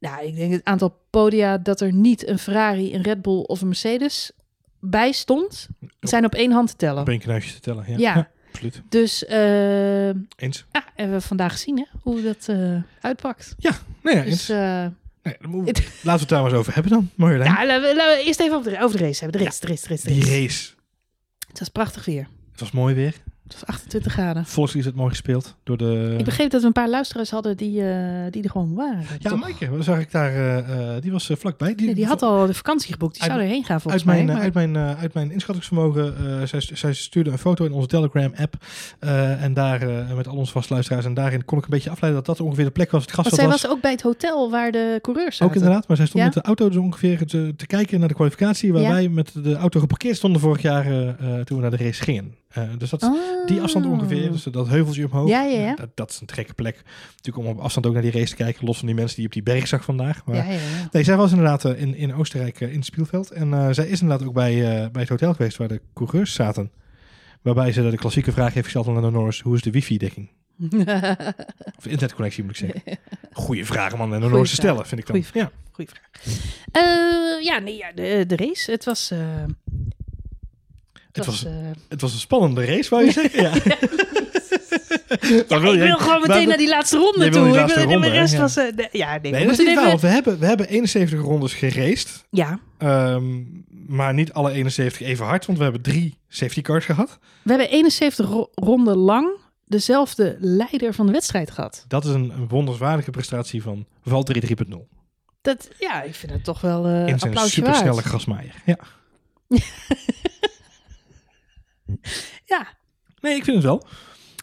Nou, ik denk het aantal podia dat er niet een Ferrari, een Red Bull of een Mercedes bij stond, zijn op één hand te tellen. Op één knuisje te tellen. Ja, Ja. absoluut. Dus eh, Eens. ja, hebben we vandaag gezien hè, hoe dat eh, uitpakt. Nee, ja, Dus eens. eh, Nee, we- laten we het daar maar eens over hebben dan. Marjolein. ja, laten we, laten we eerst even over de, over de race hebben. De race, de race, de race, de Die race. race. Het was prachtig weer. Het was mooi weer. Het was 28 graden. Volkslied is het mooi gespeeld door de... Ik begreep dat we een paar luisteraars hadden die, eh, die er gewoon waren. Ja, toch? Maaike, wat zag ik daar? eh, eh, die was vlakbij. Die, Nee, die had al de vakantie geboekt. Die Uit- zou erheen gaan volgens uit mijn, mij. maar- uit, mijn, uit mijn inschattingsvermogen, eh, zij, zij stuurde een foto in onze Telegram-app. en daar, met al onze vastluisteraars. En daarin kon ik een beetje afleiden dat dat ongeveer de plek was. Het Want grasveld zij was. was ook bij het hotel waar de coureurs zaten. Ook inderdaad, maar zij stond Ja? met de auto zo ongeveer te, te kijken naar de kwalificatie. Waar Ja. wij met de auto geparkeerd stonden vorig jaar toen we naar de race gingen. Eh, dus dat, Oh. die afstand ongeveer, dus dat heuveltje omhoog. Ja, ja, ja. Dat, dat is een trekke plek. Natuurlijk om op afstand ook naar die race te kijken. Los van die mensen die op die berg zag vandaag. Maar. Nee, zij was inderdaad eh, in, in Oostenrijk eh, in het Spielveld. En zij is inderdaad ook bij, bij het hotel geweest waar de coureurs zaten. Waarbij ze de klassieke vraag heeft gesteld aan Lando Norris. Hoe is de wifi-dekking? Of internetconnectie moet ik zeggen. Goeie vraag aan Lando Goeie Norris te stellen, vind ik dan. Goeie vraag. Ja. Goeie vraag. Ja, nee, ja, de, de race. Het was... Het was, eh, het was een spannende race, wou je zeggen? Ja. Dan wil ik wil gewoon meteen naar die laatste ronde toe. Ik wil- de rest was... de- ja, nee, we Nee, dat is moeten niet waar, even- we hebben, we hebben 71 rondes geraced. Ja, Ehm, maar niet alle 71 even hard, want we hebben drie safety cars gehad. we hebben 71 ro- ronden lang dezelfde leider van de wedstrijd gehad. Dat is een, een wonderswaardige prestatie van Valtteri 3.0. Dat, ja, ik vind het toch wel eh in zijn applausje supersnelle grasmaaier. Ja. Ja, Nee, ik vind het wel.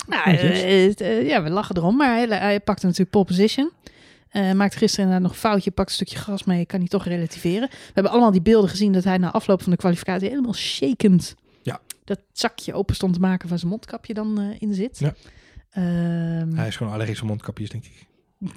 nou, eh, eh, ja, we lachen erom, maar hij, hij pakte natuurlijk pole position. Eh maakt gisteren inderdaad nog een foutje, pakt een stukje gras mee, kan hij toch relativeren. We hebben allemaal die beelden gezien dat hij na afloop van de kwalificatie helemaal shakend Ja. dat zakje open stond te maken waar zijn mondkapje dan in zit. Ja. Ehm, Hij is gewoon allergisch voor mondkapjes, denk ik.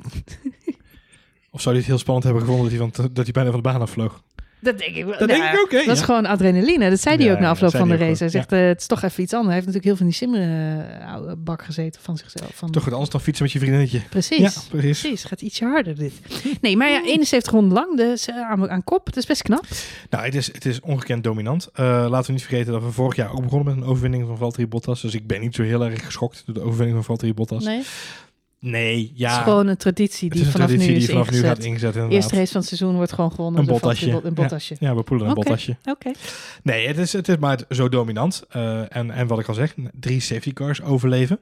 of zou hij het heel spannend hebben gevonden dat hij, van, dat hij bijna van de baan afvloog? Dat denk ik wel. Dat denk ik ook, hè? Dat is Ja. gewoon adrenaline. Dat zei hij Ja, ook na afloop van de ook race. Hij zegt, eh, het is toch even iets anders. Hij heeft natuurlijk heel veel in die simbak gezeten van zichzelf. Van, Toch goed, anders dan fietsen met je vriendinnetje. Precies. Ja, precies. Precies, gaat ietsje harder dit. Nee, maar ja, 71 ronden lang, dus eh, aan, aan kop. Het is best knap. Nou, het is, het is ongekend dominant. Eh, laten we niet vergeten dat we vorig jaar ook begonnen met een overwinning van Valtteri Bottas. Dus ik ben niet zo heel erg geschokt door de overwinning van Valtteri Bottas. Nee, Nee, het ja. is gewoon een traditie het die een vanaf traditie nu die is vanaf nu ingezet. gaat ingezet. De Inderdaad. eerste race van het seizoen wordt gewoon gewonnen. Een Bottasje. Een Bottasje. Ja, we poelen een Oké. Bottasje. Oké. Nee, het is, het is maar zo dominant. Eh, en, en wat ik al zeg, drie safety cars overleven.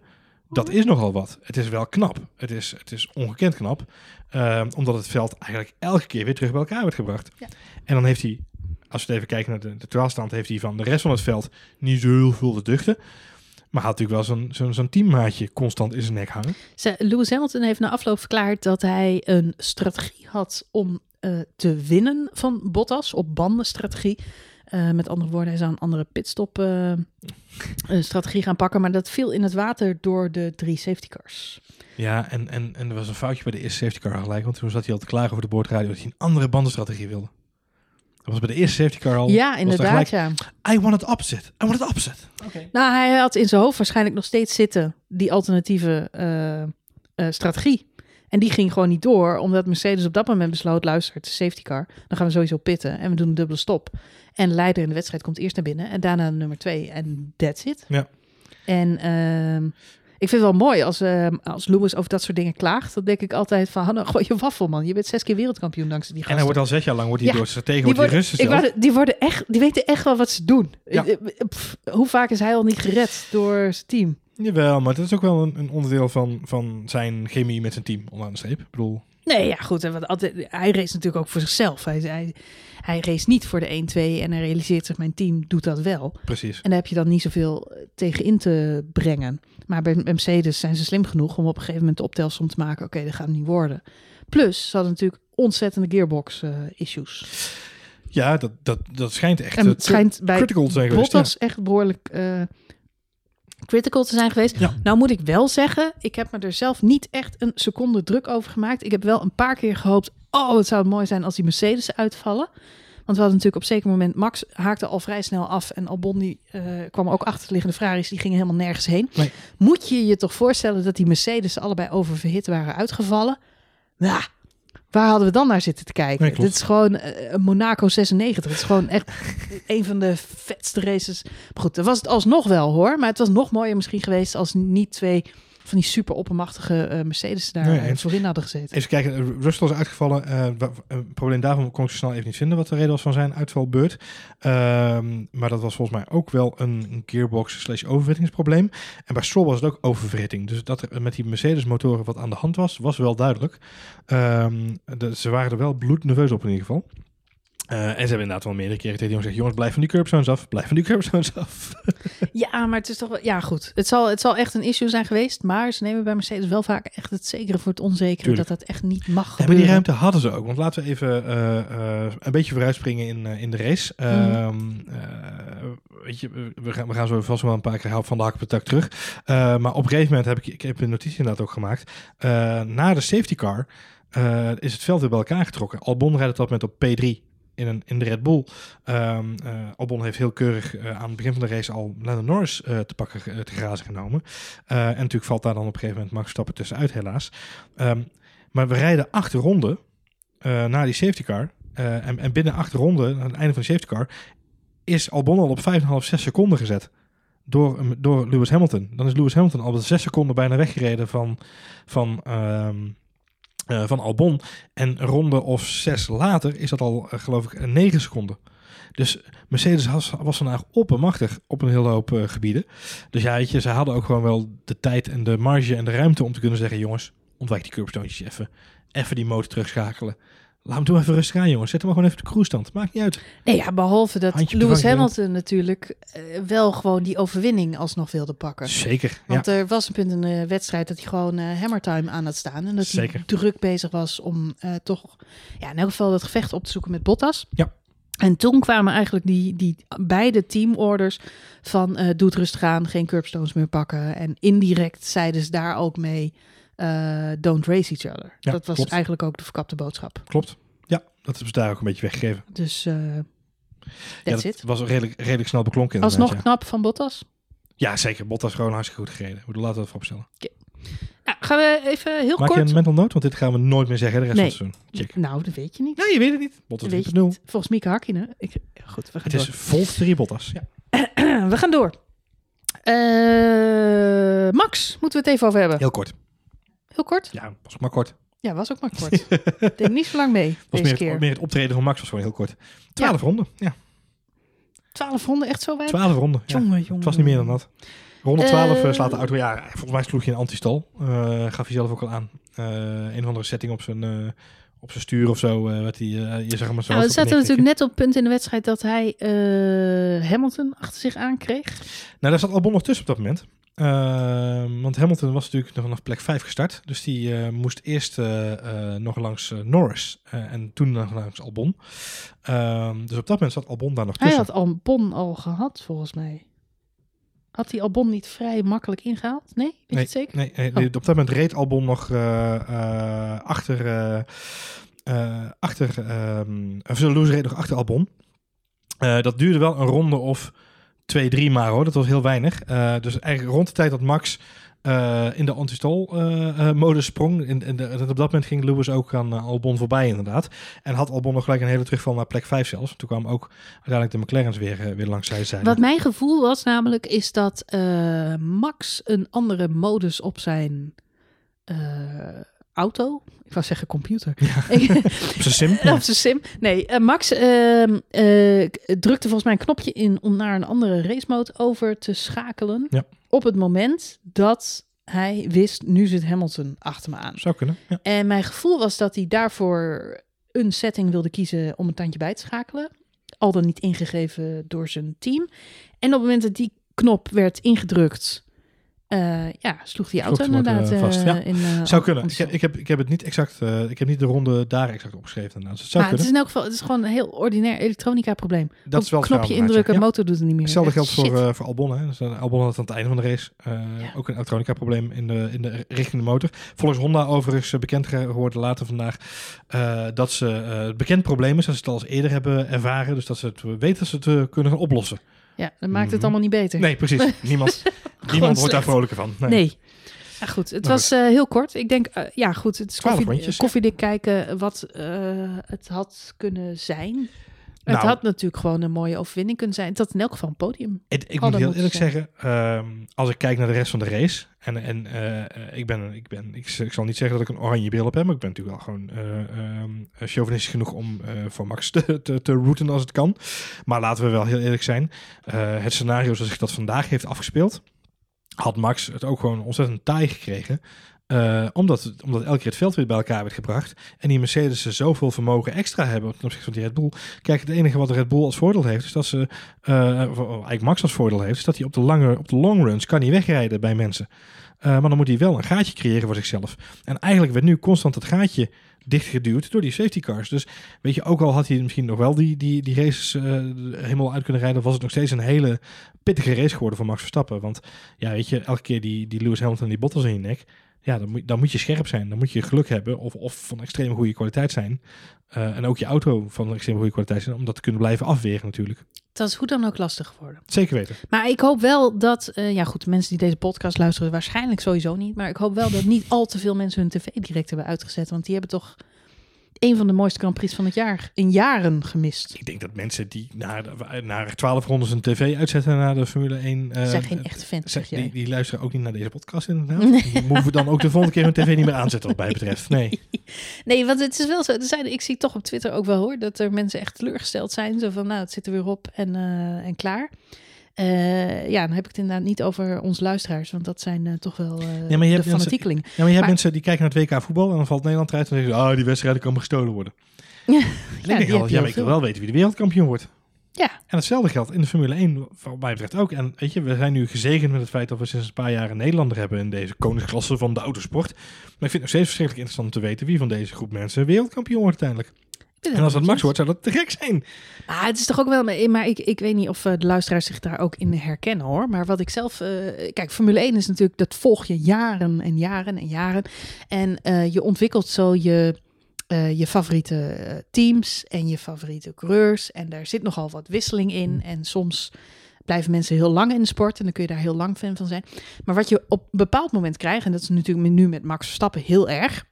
Dat is nogal wat. Het is wel knap. Het is, het is ongekend knap. Eh, omdat het veld eigenlijk elke keer weer terug bij elkaar wordt gebracht. Ja. En dan heeft hij, als we even kijken naar de, de heeft hij van de rest van het veld niet zo heel veel te duchten. Maar had natuurlijk wel zo'n zo'n zo'n teammaatje constant in zijn nek hangen. Lewis Hamilton heeft na afloop verklaard dat hij een strategie had om eh, te winnen van Bottas. Op bandenstrategie. Eh, met andere woorden, hij zou een andere pitstop eh, strategie gaan pakken. Maar dat viel in het water door de drie safety cars. Ja, en, en, en er was een foutje bij de eerste safety car gelijk. Want toen zat hij al te klagen over de boordradio dat hij een andere bandenstrategie wilde. Dat was bij de eerste safety car al. ja, er inderdaad, gelijk, ja. I want it opposite. I want it opposite. Oké. Nou, hij had in zijn hoofd waarschijnlijk nog steeds zitten die alternatieve eh, eh, strategie. En die ging gewoon niet door, omdat Mercedes op dat moment besloot, luister, het is safety car. Dan gaan we sowieso pitten en we doen een dubbele stop. En de leider in de wedstrijd komt eerst naar binnen en daarna nummer twee en that's it. Ja. En ehm, ik vind het wel mooi als, ehm, als Lewis over dat soort dingen klaagt. Dan denk ik altijd van, Hanna, gooi je waffel man. Je bent zes keer wereldkampioen dankzij die En gasten. hij wordt al zes jaar lang wordt hij Ja, door zijn tegen die, wordt worden, rustig ik wou, die, worden echt, die weten echt wel wat ze doen. Ja. Eh, eh, pff, hoe vaak is hij al niet gered door zijn team? Jawel, maar dat is ook wel een, een onderdeel van, van zijn chemie met zijn team, onderaan de streep. Ik bedoel, Nee, ja, goed. en altijd, hij race natuurlijk ook voor zichzelf. Hij, hij, hij race niet voor de 1-2 en hij realiseert zich, mijn team doet dat wel. precies. En daar heb je dan niet zoveel eh, tegen in te brengen. Maar bij Mercedes zijn ze slim genoeg om op een gegeven moment de optelsom te maken. Oké, dat gaat het niet worden. Plus, ze hadden natuurlijk ontzettende gearbox eh, issues. Ja, dat, dat, dat schijnt echt En eh, het schijnt bij critical te zijn geweest. Bottas echt behoorlijk eh, critical te zijn geweest. Ja. Nou moet ik wel zeggen, ik heb me er zelf niet echt een seconde druk over gemaakt. Ik heb wel een paar keer gehoopt, oh het zou mooi zijn als die Mercedes uitvallen. Want we hadden natuurlijk op zeker moment, Max haakte al vrij snel af. En Albon die, eh, kwam ook achterliggende Ferraris, die gingen helemaal nergens heen. Nee. Moet je je toch voorstellen dat die Mercedes allebei oververhit waren uitgevallen? Ja, Waar hadden we dan naar zitten te kijken? Nee. Dit is gewoon eh, Monaco 96. Het is gewoon echt een van de vetste races. Maar goed, dat was het alsnog wel hoor. Maar het was nog mooier misschien geweest als niet twee van die super oppermachtige eh, Mercedes daar Nee, voorin hadden gezeten. Even kijken, Russell is uitgevallen. Eh, een probleem daarvan kon ik zo snel even niet vinden wat de reden was van zijn uitvalbeurt. Ehm, maar dat was volgens mij ook wel een, gearbox slash oververhittingsprobleem. En bij Stroll was het ook oververhitting. Dus dat er met die Mercedes motoren wat aan de hand was, was wel duidelijk. Ehm, de- ze waren er wel bloednerveus op in ieder geval. Eh, en ze hebben inderdaad wel meerdere keren tegen die jongens gezegd... jongens, blijf van die curbstones af, blijf van die curbstones af. Ja, maar het is toch wel... Ja, goed. Het zal, het zal echt een issue zijn geweest. Maar ze nemen bij Mercedes wel vaak echt het zekere voor het onzekere. Tuurlijk. Dat dat echt niet mag Ja, gebeuren. die ruimte hadden ze ook. Want laten we even eh, eh, een beetje vooruitspringen in, in de race. Ehm, eh, weet je, we- gaan, we gaan zo vast wel een paar keer van de hak op de tak terug. Maar op een gegeven moment heb ik, ik heb een notitie inderdaad ook gemaakt. Na de safety car is het veld weer bij elkaar getrokken. Albon rijdt op dat moment op P3 in, een, in de Red Bull. Eh, Albon heeft heel keurig eh, aan het begin van de race al Lando Norris eh, te pakken te grazen genomen. En natuurlijk valt daar dan op een gegeven moment Max Verstappen tussenuit helaas. Ehm, maar we rijden acht ronden na die safety car. En, en binnen acht ronden, aan het einde van de safety car, is Albon al op 5,5, 6 seconden gezet. Door, door Lewis Hamilton. Dan is Lewis Hamilton al 6 seconden bijna weggereden van, van, ehm, eh, van Albon. En ronde of zes later is dat al, eh, geloof ik, 9 seconden. Dus Mercedes was, was vandaag oppermachtig op een hele hoop eh, gebieden. Dus ja, je, ze hadden ook gewoon wel de tijd en de marge en de ruimte om te kunnen zeggen... jongens, ontwijk die curbstones even. Even die motor terugschakelen. Laat hem toen even rustig aan, jongens. Zet hem maar gewoon even op de cruise-stand. Maakt niet uit. Nee, ja, behalve dat Handje Lewis Hamilton natuurlijk eh, wel gewoon die overwinning alsnog wilde pakken. Zeker. Want er was een punt in de wedstrijd dat hij gewoon eh hammertime aan had staan. En dat Zeker. hij druk bezig was om eh, toch ja, in elk geval het gevecht op te zoeken met Bottas. Ja. En toen kwamen eigenlijk die, die beide teamorders van doe het rustig aan, geen curbstones meer pakken. En indirect zeiden ze daar ook mee, eh, don't race each other. Ja, dat was klopt. eigenlijk ook de verkapte boodschap. Klopt. Ja, dat hebben ze daar ook een beetje weggegeven. Dus eh Ja, dat it. was redelijk, redelijk snel beklonken Alsnog ja. knap van Bottas. Ja, zeker. Bottas gewoon hartstikke goed gereden. Laten we dat vooropstellen. Nou, gaan we even heel Maak je kort... een mental note? Want dit gaan we nooit meer zeggen de rest Nee. van het seizoen. Check. Nou, dat weet je niet. Nee, je weet het niet. Bottas weet 3.0. je niet. Volgens Mieke Hakkinen. Ik, goed, we gaan Het door. is vol 3 Bottas. Ja. We gaan door. Eh, Max, moeten we het even over hebben. Heel kort. Heel kort? Ja, was ook maar kort. Ja, was ook maar kort. Deed niet zo lang mee Was deze meer, keer. het, meer het optreden van Max was gewoon heel kort. 12 ronden. Ja, Twaalf ronden, echt zo weinig? 12 ronden. Ja. Jongen, jongen. Het was niet meer dan dat. Ronde 12 eh, Eh, slaat de auto. Ja, volgens mij sloeg je een antistal. Eh gaf hij zelf ook al aan. Een of andere setting op zijn, op zijn stuur of zo. wat hij, je zag hem maar zo. Nou, het zaten natuurlijk net op het punt in de wedstrijd dat hij Hamilton achter zich aankreeg. Nou, daar zat Albon nog tussen op dat moment. Eh, want Hamilton was natuurlijk nog vanaf plek 5 gestart. Dus die eh, moest eerst eh, eh, nog langs Norris. en toen nog langs Albon. Ehm, dus op dat moment zat Albon daar nog Hij tussen. had Albon al gehad, volgens mij. Had hij Albon niet vrij makkelijk ingehaald? Nee? Weet je Nee, het zeker? Nee, nee, Oh. nee, op dat moment reed Albon nog achter. achter um, Lewis reed nog achter Albon. Dat duurde wel een ronde of twee, drie maar hoor. Dat was heel weinig. Eh, dus eigenlijk rond de tijd dat Max eh, in de anti-stall-modus sprong. In, in de, op dat moment ging Lewis ook aan eh, Albon voorbij inderdaad. En had Albon nog gelijk een hele terugval naar plek 5 zelfs. Toen kwamen ook uiteindelijk de McLaren's weer, eh, weer langs zij zijn. Wat mijn gevoel was namelijk, is dat eh, Max een andere modus op zijn eh, auto. Ik wou zeggen computer. Ik- Op zijn sim. Of zijn sim. Nee, eh, Max ehm, eh, drukte volgens mij een knopje in om naar een andere race mode over te schakelen. Ja. Op het moment dat hij wist, nu zit Hamilton achter me aan. Zou kunnen. Ja. En mijn gevoel was dat hij daarvoor een setting wilde kiezen om een tandje bij te schakelen. Al dan niet ingegeven door zijn team. En op het moment dat die knop werd ingedrukt, eh, ja, sloeg die auto motor, inderdaad eh, vast, eh, ja. in. eh, Zou kunnen. Ik, heb- ik, heb, ik heb het niet exact. eh, ik heb niet de ronde daar exact opgeschreven. inderdaad. Dus het zou Maar het is kunnen. in elk geval, het is gewoon een heel ordinair elektronica probleem. dat is wel het knopje indrukken, motor doet het niet meer. Hetzelfde geldt voor, eh, voor Albon. Hè. Dus, eh, Albon had aan het einde van de race eh, Ja. ook een elektronica probleem in de, in de richting de motor. Volgens Honda overigens eh, bekend geworden later vandaag eh, dat ze eh, het bekend probleem is dat ze het al eens eerder hebben ervaren. Dus dat ze het weten dat ze het eh, kunnen gaan oplossen. ja, dat maakt het Mhm. allemaal niet beter. Nee, precies. Niemand, niemand wordt daar vrolijker van. Nee. Nee. Ja, goed. Het Maar was eh, heel kort. Ik denk, eh, ja, goed. Het is koffie, koffiedik kijken wat eh, het had kunnen zijn. Het Nou. had natuurlijk gewoon een mooie overwinning kunnen zijn. Het had in elk geval een podium. Het- ik moet heel eerlijk zeggen, ehm, als ik kijk naar de rest van de race, en, en ik ben, ik ben, ik, ik zal niet zeggen dat ik een oranje bril op heb, maar ik ben natuurlijk wel gewoon ehm, chauvinistisch genoeg om voor Max te, te, te routen als het kan. Maar laten we wel heel eerlijk zijn, het scenario zoals zich dat vandaag heeft afgespeeld, had Max het ook gewoon ontzettend taai gekregen. Eh, omdat, omdat elke keer het veld weer bij elkaar werd gebracht. En die Mercedes zoveel vermogen extra hebben ten opzichte van die Red Bull. Kijk, het enige wat de Red Bull als voordeel heeft, is dat ze, eh, eigenlijk Max als voordeel heeft, is dat hij op de lange, op de long runs kan hij wegrijden bij mensen. Eh, maar dan moet hij wel een gaatje creëren voor zichzelf. En eigenlijk werd nu constant het gaatje dichtgeduwd door die safety cars. Dus weet je, ook al had hij misschien nog wel die, die, die races eh, helemaal uit kunnen rijden, was het nog steeds een hele pittige race geworden voor Max Verstappen. Want ja, weet je, elke keer die, die Lewis Hamilton die Bottas in je nek, ja, dan moet, dan moet je scherp zijn. Dan moet je geluk hebben of, of van extreem goede kwaliteit zijn. Eh, en ook je auto van extreem goede kwaliteit zijn, om dat te kunnen blijven afweren natuurlijk. Dat is hoe dan ook lastig geworden. Zeker weten. Maar ik hoop wel dat, eh, ja goed, mensen die deze podcast luisteren, waarschijnlijk sowieso niet. Maar ik hoop wel dat niet al te veel mensen hun tv direct hebben uitgezet. Want die hebben toch een van de mooiste Grand Prix van het jaar in jaren gemist. Ik denk dat mensen die naar, de- naar 12 rondes een tv uitzetten naar de Formule 1... eh, zijn geen echte fans, zeg, die, die luisteren ook niet naar deze podcast inderdaad. Nee. Die hoeven dan ook de volgende keer hun tv niet meer aanzetten wat mij betreft. Nee. Nee, want het is wel zo. Er zijn, ik zie toch op Twitter ook wel hoor, dat er mensen echt teleurgesteld zijn. Zo van, nou, het zit er weer op en, eh, en klaar. Eh, ja, dan heb ik het inderdaad niet over onze luisteraars, want dat zijn eh, toch wel eh Ja, maar je de fanatiekelingen. Ja, maar je hebt Maar- mensen die kijken naar het WK voetbal en dan valt Nederland eruit en dan zeggen ze, ah, die wedstrijden kan maar gestolen worden. Ja, En ik denk altijd, je ja, maar ik wil wel weten wie de wereldkampioen wordt. Ja, En hetzelfde geldt in de Formule 1, wat mij betreft ook. En weet je, we zijn nu gezegend met het feit dat we sinds een paar jaar een Nederlander hebben in deze koningsklasse van de autosport. Maar ik vind het nog steeds verschrikkelijk interessant om te weten wie van deze groep mensen wereldkampioen wordt uiteindelijk. En als dat Max wordt, zou dat te gek zijn. Maar het is toch ook wel, maar ik, ik weet niet of eh, de luisteraars zich daar ook in herkennen hoor. Maar wat ik zelf, eh, kijk, Formule 1 is natuurlijk, dat volg je jaren en jaren en jaren. En eh, je ontwikkelt zo je, je favoriete teams en je favoriete coureurs. En daar zit nogal wat wisseling in. En soms blijven mensen heel lang in de sport en dan kun je daar heel lang fan van zijn. Maar wat je op een bepaald moment krijgt, en dat is natuurlijk nu met Max Verstappen heel erg.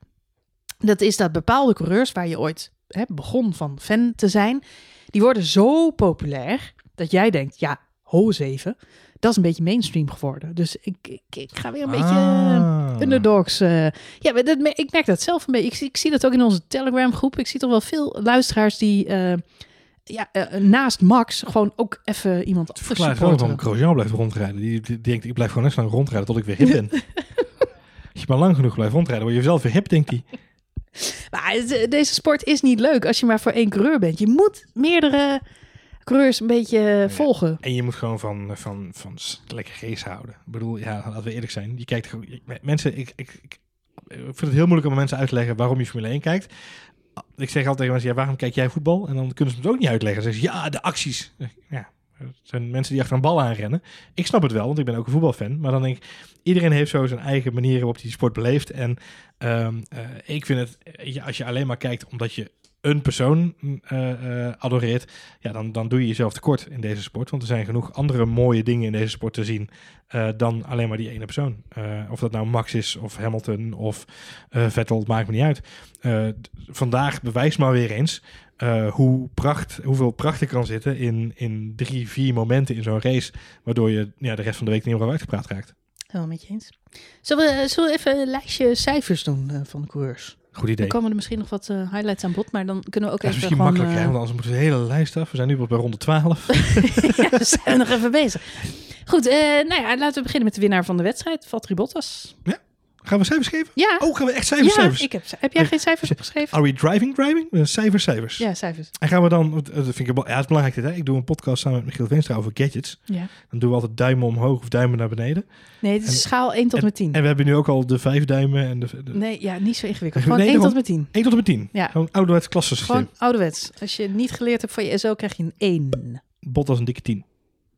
Dat is dat bepaalde coureurs waar je ooit hè, begon van fan te zijn, die worden zo populair dat jij denkt, ja, ho even. Dat is een beetje mainstream geworden. Dus ik, ik, ik ga weer een beetje Ah. underdogs. eh. ja, maar dat, ik merk dat zelf een beetje. Ik, zie- ik zie dat ook in onze Telegram groep. Ik zie toch wel veel luisteraars die eh, ja, eh, naast Max gewoon ook even iemand anders verklaart wel waarom. Grosjean blijft rondrijden. Die, die denkt, ik blijf gewoon net lang rondrijden tot ik weer hip ben. Als je maar lang genoeg blijft rondrijden, word je zelf weer hip, denkt hij. Maar het- deze sport is niet leuk als je maar voor één coureur bent. Je moet meerdere coureurs een beetje eh, volgen. En je moet gewoon van, van, van s- lekker race houden. Ik bedoel, ja, laten we eerlijk zijn. Je kijkt mensen, ik, ik, ik, ik vind het heel moeilijk om mensen uit te leggen waarom je Formule 1 kijkt. Ik zeg altijd tegen mensen, ja, waarom kijk jij voetbal? En dan kunnen ze het ook niet uitleggen. Dan zeggen ze, ja, de acties. Ja, het zijn mensen die achter een bal aanrennen. Ik snap het wel, want ik ben ook een voetbalfan. Maar dan denk ik, iedereen heeft zo zijn eigen manier waarop hij die sport beleeft. En ehm, eh, ik vind het, je, als je alleen maar kijkt omdat je een persoon eh, adoreert, ja, dan, dan doe je jezelf tekort in deze sport. Want er zijn genoeg andere mooie dingen in deze sport te zien eh, dan alleen maar die ene persoon. Of dat nou Max is, of Hamilton, of Vettel, het maakt me niet uit. Vandaag bewijst maar weer eens hoe pracht, hoeveel pracht er kan zitten in, in drie, vier momenten in zo'n race, waardoor je ja, de rest van de week niet meer over uitgepraat raakt. Helemaal met je eens. Zullen we, zullen even een lijstje cijfers doen van de coureurs? Goed Dan idee. komen er misschien nog wat eh, highlights aan bod, maar dan kunnen we ook is even misschien gewoon... makkelijker, hè, eh, want anders moeten we de hele lijst af. We zijn nu pas bij ronde 12. ja, we zijn nog even bezig. Goed, eh, nou ja, laten we beginnen met de winnaar van de wedstrijd, Valtteri Bottas. Gaan we cijfers geven? Ja, Oh, gaan we echt cijfers, ja cijfers? ik heb, heb jij geen cijfers opgeschreven? Are we driving, driving? Eh, Cijfers, cijfers. Ja, cijfers. En gaan we dan, eh, dat vind ik, wel- ja, het is belangrijk dit, hè? Ik doe een podcast samen met Michiel Veenstra over gadgets. Ja. Dan doen we altijd duimen omhoog of duimen naar beneden. Nee, het is En- schaal 1 tot en met 10. En we hebben nu ook al de vijf duimen en de, de Nee, ja, niet zo ingewikkeld. Nee, Gewoon 1 daarom. tot met 10. 1 tot met 10. Ja. Gewoon ouderwets klassensysteem. Gewoon ouderwets. Als je niet geleerd hebt van je SO, krijg je een 1. Bot als een dikke 10.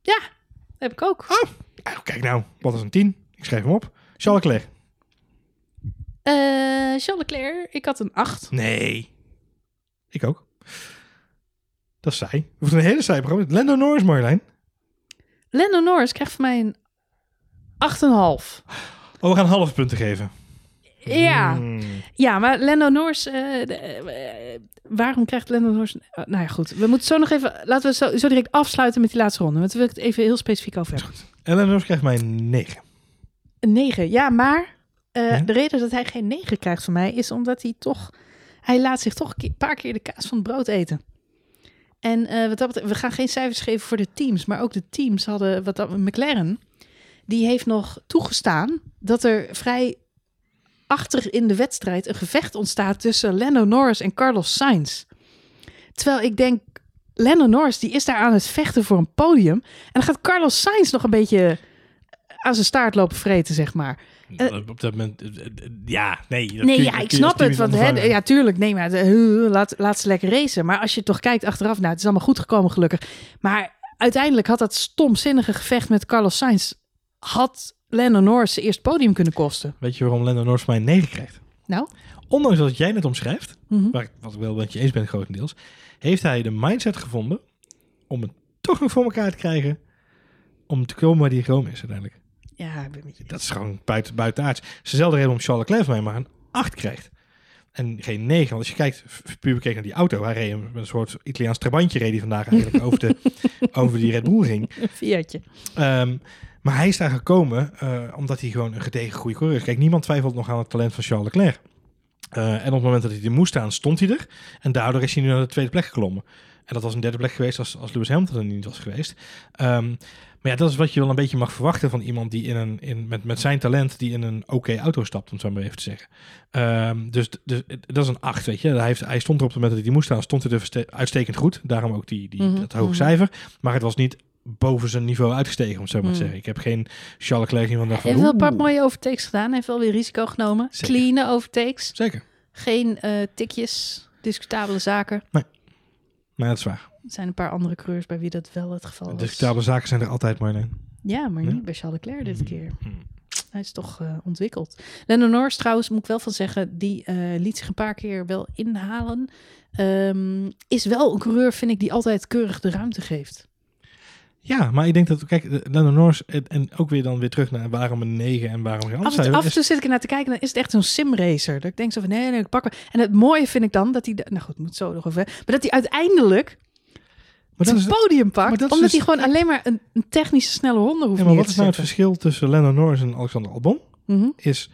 Dat heb ik ook. Oh, kijk nou, Bot als een 10. Ik schrijf hem op. Charles Leclerc. Eh Charles Leclerc, ik had een 8. Nee. Ik ook. Dat is saai. We hoeven een hele saai programma. Lando Norris, Marjolein. Lando Norris krijgt van mij een 8,5. Oh, we gaan halve punten geven. Ja, Hmm. ja maar Lando Norris... eh, de- eh, waarom krijgt Lando Norris... nou ja, goed. We moeten zo nog even... Laten we zo, zo direct afsluiten met die laatste ronde. Want daar wil ik het even heel specifiek over hebben. Ellen Norris krijgt mij 9. Een 9. Ja, maar eh, Ja? de reden dat hij geen 9 krijgt van mij is omdat hij toch. Hij laat zich toch een paar keer de kaas van het brood eten. En eh, wat dat betreft, we gaan geen cijfers geven voor de teams, maar ook de teams hadden wat dat McLaren. Die heeft nog toegestaan dat er vrij achter in de wedstrijd een gevecht ontstaat tussen Lando Norris en Carlos Sainz. Terwijl ik denk, Lando Norris die is daar aan het vechten voor een podium. En dan gaat Carlos Sainz nog een beetje aan zijn staart lopen vreten, zeg maar. Eh, Op dat moment, eh, eh, ja, nee. dat Nee, je- ja, ik snap het. Want, hè, ja, tuurlijk. Nee, maar laat, laat ze lekker racen. Maar als je toch kijkt achteraf, nou, het is allemaal goed gekomen, gelukkig. Maar uiteindelijk had dat stomzinnige gevecht met Carlos Sainz... had Lando Norris eerst podium kunnen kosten. Weet je waarom Lando Norris mij 9 krijgt? Nou? Ondanks dat jij net omschrijft, Mhm. waar ik, wat ik wel met je eens ben grotendeels, heeft hij de mindset gevonden om het toch nog voor elkaar te krijgen om te komen waar hij gekomen is uiteindelijk. Ja, ik ben met je. Dat is gewoon buiten, buitenaards. Het is dezelfde reden om Charles Leclerc van mij maar een 8 krijgt. En geen 9. Want als je kijkt, puur bekeken naar die auto, hij reed een soort Italiaans trabantje reed hij vandaag eigenlijk over, de, over die Red Bull ring. Een Fiatje. Ehm, maar hij is daar gekomen eh, omdat hij gewoon een gedegen goede coureur is. Kijk, niemand twijfelt nog aan het talent van Charles Leclerc. Eh, en op het moment dat hij er moest staan, stond hij er. En daardoor is hij nu naar de tweede plek geklommen. En dat was een derde plek geweest als, als Lewis Hamilton er niet was geweest. Ehm, maar ja, dat is wat je wel een beetje mag verwachten van iemand die in een, in, met, met zijn talent die in een oké auto stapt, om het zo maar even te zeggen. Ehm, dus, dus dat is een 8, weet je. Hij, heeft, hij stond er op het moment dat hij moest staan, stond hij er uitstekend goed. Daarom ook die, die, Mhm, dat hoge mhm. cijfer. Maar het was niet boven zijn niveau uitgestegen, om het zo maar te Mhm. zeggen. Ik heb geen Charles Leclerc iemand dacht Hij van... heeft wel een paar mooie overtakes gedaan. Heeft wel weer risico genomen. Zeker. Clean overtakes. Zeker, Geen eh, tikjes. Discutabele zaken. maar dat is waar. Er zijn een paar andere coureurs bij wie dat wel het geval was. Discutabele zaken zijn er altijd, Marleen. Ja, maar Ja? niet bij Charles Leclerc dit keer. Hmm. Hij is toch eh, ontwikkeld. Lando Norris trouwens, moet ik wel van zeggen, die eh, liet zich een paar keer wel inhalen. Ehm, is wel een coureur, vind ik, die altijd keurig de ruimte geeft. Ja, maar ik denk dat, kijk, de- Lando Norris, en, en ook weer dan weer terug naar waarom een 9 en waarom geen Af en, toe, cijfer, af en is- toe zit ik er naar te kijken, dan is het echt zo'n simracer. Dat ik denk zo van, nee, nee, ik pak hem. En het mooie vind ik dan, dat hij, de- nou goed, moet zo nog over, maar dat hij uiteindelijk Maar dat is, podium pakt, maar dat is omdat dus- hij gewoon alleen maar een, een technische snelle ronde hoeft ja, maar wat is nou het verschil tussen Lando Norris en Alexander Albon? Mhm. Is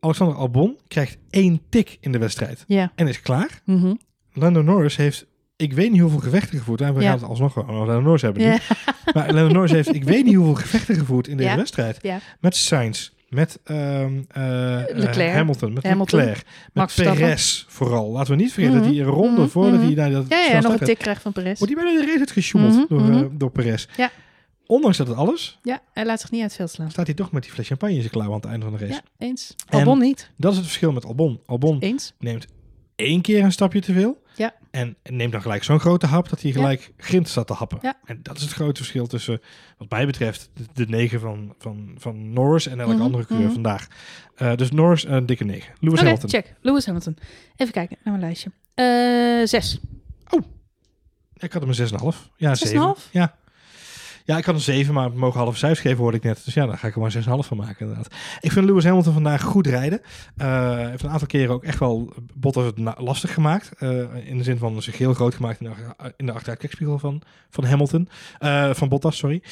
Alexander Albon krijgt één tik in de wedstrijd en is klaar. Mhm. Lando Norris heeft, ik weet niet hoeveel gevechten gevoerd. En we Ja. gaan het alsnog over Lando Norris hebben nu. Ja. Maar Lando Norris heeft, ik weet niet hoeveel gevechten gevoerd in deze wedstrijd. Met Sainz, met Leclerc. eh, Hamilton, met. Leclerc, met. Perez vooral. Laten we niet vergeten Mhm. dat hij een ronde Mhm. voordat Mhm. hij dat Ja, ja, nog een tik krijgt van Perez. wordt hij bijna de race uitgesjoemeld Mhm, door, eh, door Perez. Ja. Ondanks dat het alles, Ja, hij laat zich niet uit het veld slaan. staat hij toch met die fles champagne in zijn klauw aan het einde van de race. Ja, eens. En- Albon niet. Dat is het verschil met Albon. Albon Eens. neemt één keer een stapje te veel. Ja. En neemt dan gelijk zo'n grote hap dat hij Ja. gelijk grind staat te happen. Ja. En dat is het grote verschil tussen, wat mij betreft, de, 9 van, van, van Norris en elke Mhm, andere kleur mhm. vandaag. Eh, dus Norris een dikke 9. Lewis Hamilton. check. Lewis Hamilton. Even kijken naar mijn lijstje. Eh zes. Ik had hem een 6,5. Ja, 7. 6,5? Ja. Ja, ik had een 7, maar we mogen half cijfers geven, hoorde ik net. Dus ja, daar ga ik er maar 6,5 van maken, inderdaad. Ik vind Lewis Hamilton vandaag goed rijden. Hij heeft een aantal keren ook echt wel Bottas het lastig gemaakt. Eh, in de zin van zich heel groot gemaakt in de, in de achteruitkijkspiegel van, van Hamilton. Eh, van Bottas, sorry.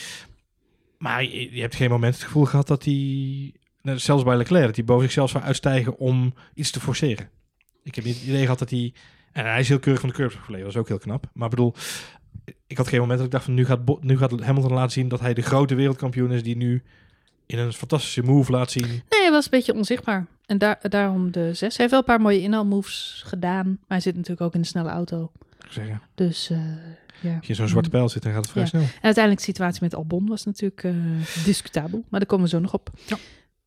Maar je, hebt geen moment het gevoel gehad dat hij, nou, zelfs bij Leclerc, dat hij boven zichzelf zou uitstijgen om iets te forceren. Ik heb niet het idee gehad dat hij... En hij is heel keurig van de curbs afgeleverd, dat is ook heel knap. Maar ik bedoel, ik had geen moment dat ik dacht van nu gaat, nu gaat Hamilton laten zien dat hij de grote wereldkampioen is die nu in een fantastische move laat zien. Nee, hij was een beetje onzichtbaar. En daar, daarom de zes. Hij heeft wel een paar mooie inhaalmoves gedaan. Maar hij zit natuurlijk ook in een snelle auto. Zeggen. Dus eh, ja. Als je in zo'n zwarte pijl zit, dan gaat het vrij Ja. snel. En uiteindelijk de situatie met Albon was natuurlijk eh, discutabel. Maar daar komen we zo nog op. Ja.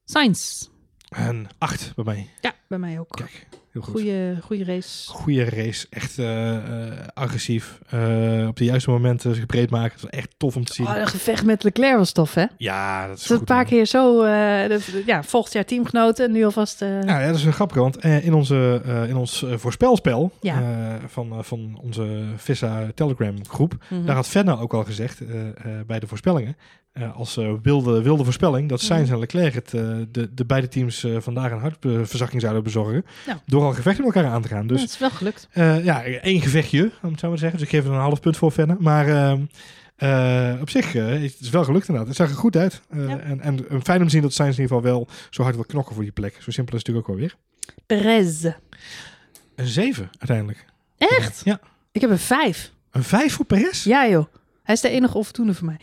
Sainz. Een 8 bij mij. Ja, bij mij ook. Kijk, heel goed. Goeie, goeie race. Goeie race, echt eh, eh, agressief. Eh, op de juiste momenten zich breed maken. Het was echt tof om te zien. Oh, een gevecht met Leclerc was tof, hè? Ja, dat is is goed. een paar man. keer zo... ja, volgend jaar teamgenoten. Nu alvast... Nou ja, dat is een grappig, want in, onze, in ons voorspelspel Ja. van, van onze Vissa Telegram groep, mhm. daar had Fenna ook al gezegd bij de voorspellingen. Eh, als eh, wilde, wilde voorspelling dat Sainz Mhm. en Leclerc het, eh, de, de beide teams vandaag een hartverzakking zouden bezorgen. Nou. Door al gevechten met elkaar aan te gaan. Dus het is wel gelukt. ja, één gevechtje, om het zo maar te zeggen. Dus ik geef er een half punt voor verder. Maar ehm, eh, op zich is het wel gelukt inderdaad. Het zag er goed uit. Ja. en, en eh, fijn om te zien dat Sainz in ieder geval wel zo hard wil knokken voor die plek. Zo simpel is het natuurlijk ook wel weer. Perez. Een 7 uiteindelijk. Echt? Ja. Ik heb een vijf. Een 5 voor Perez? Ja joh. Hij is de enige onvoldoende voor mij.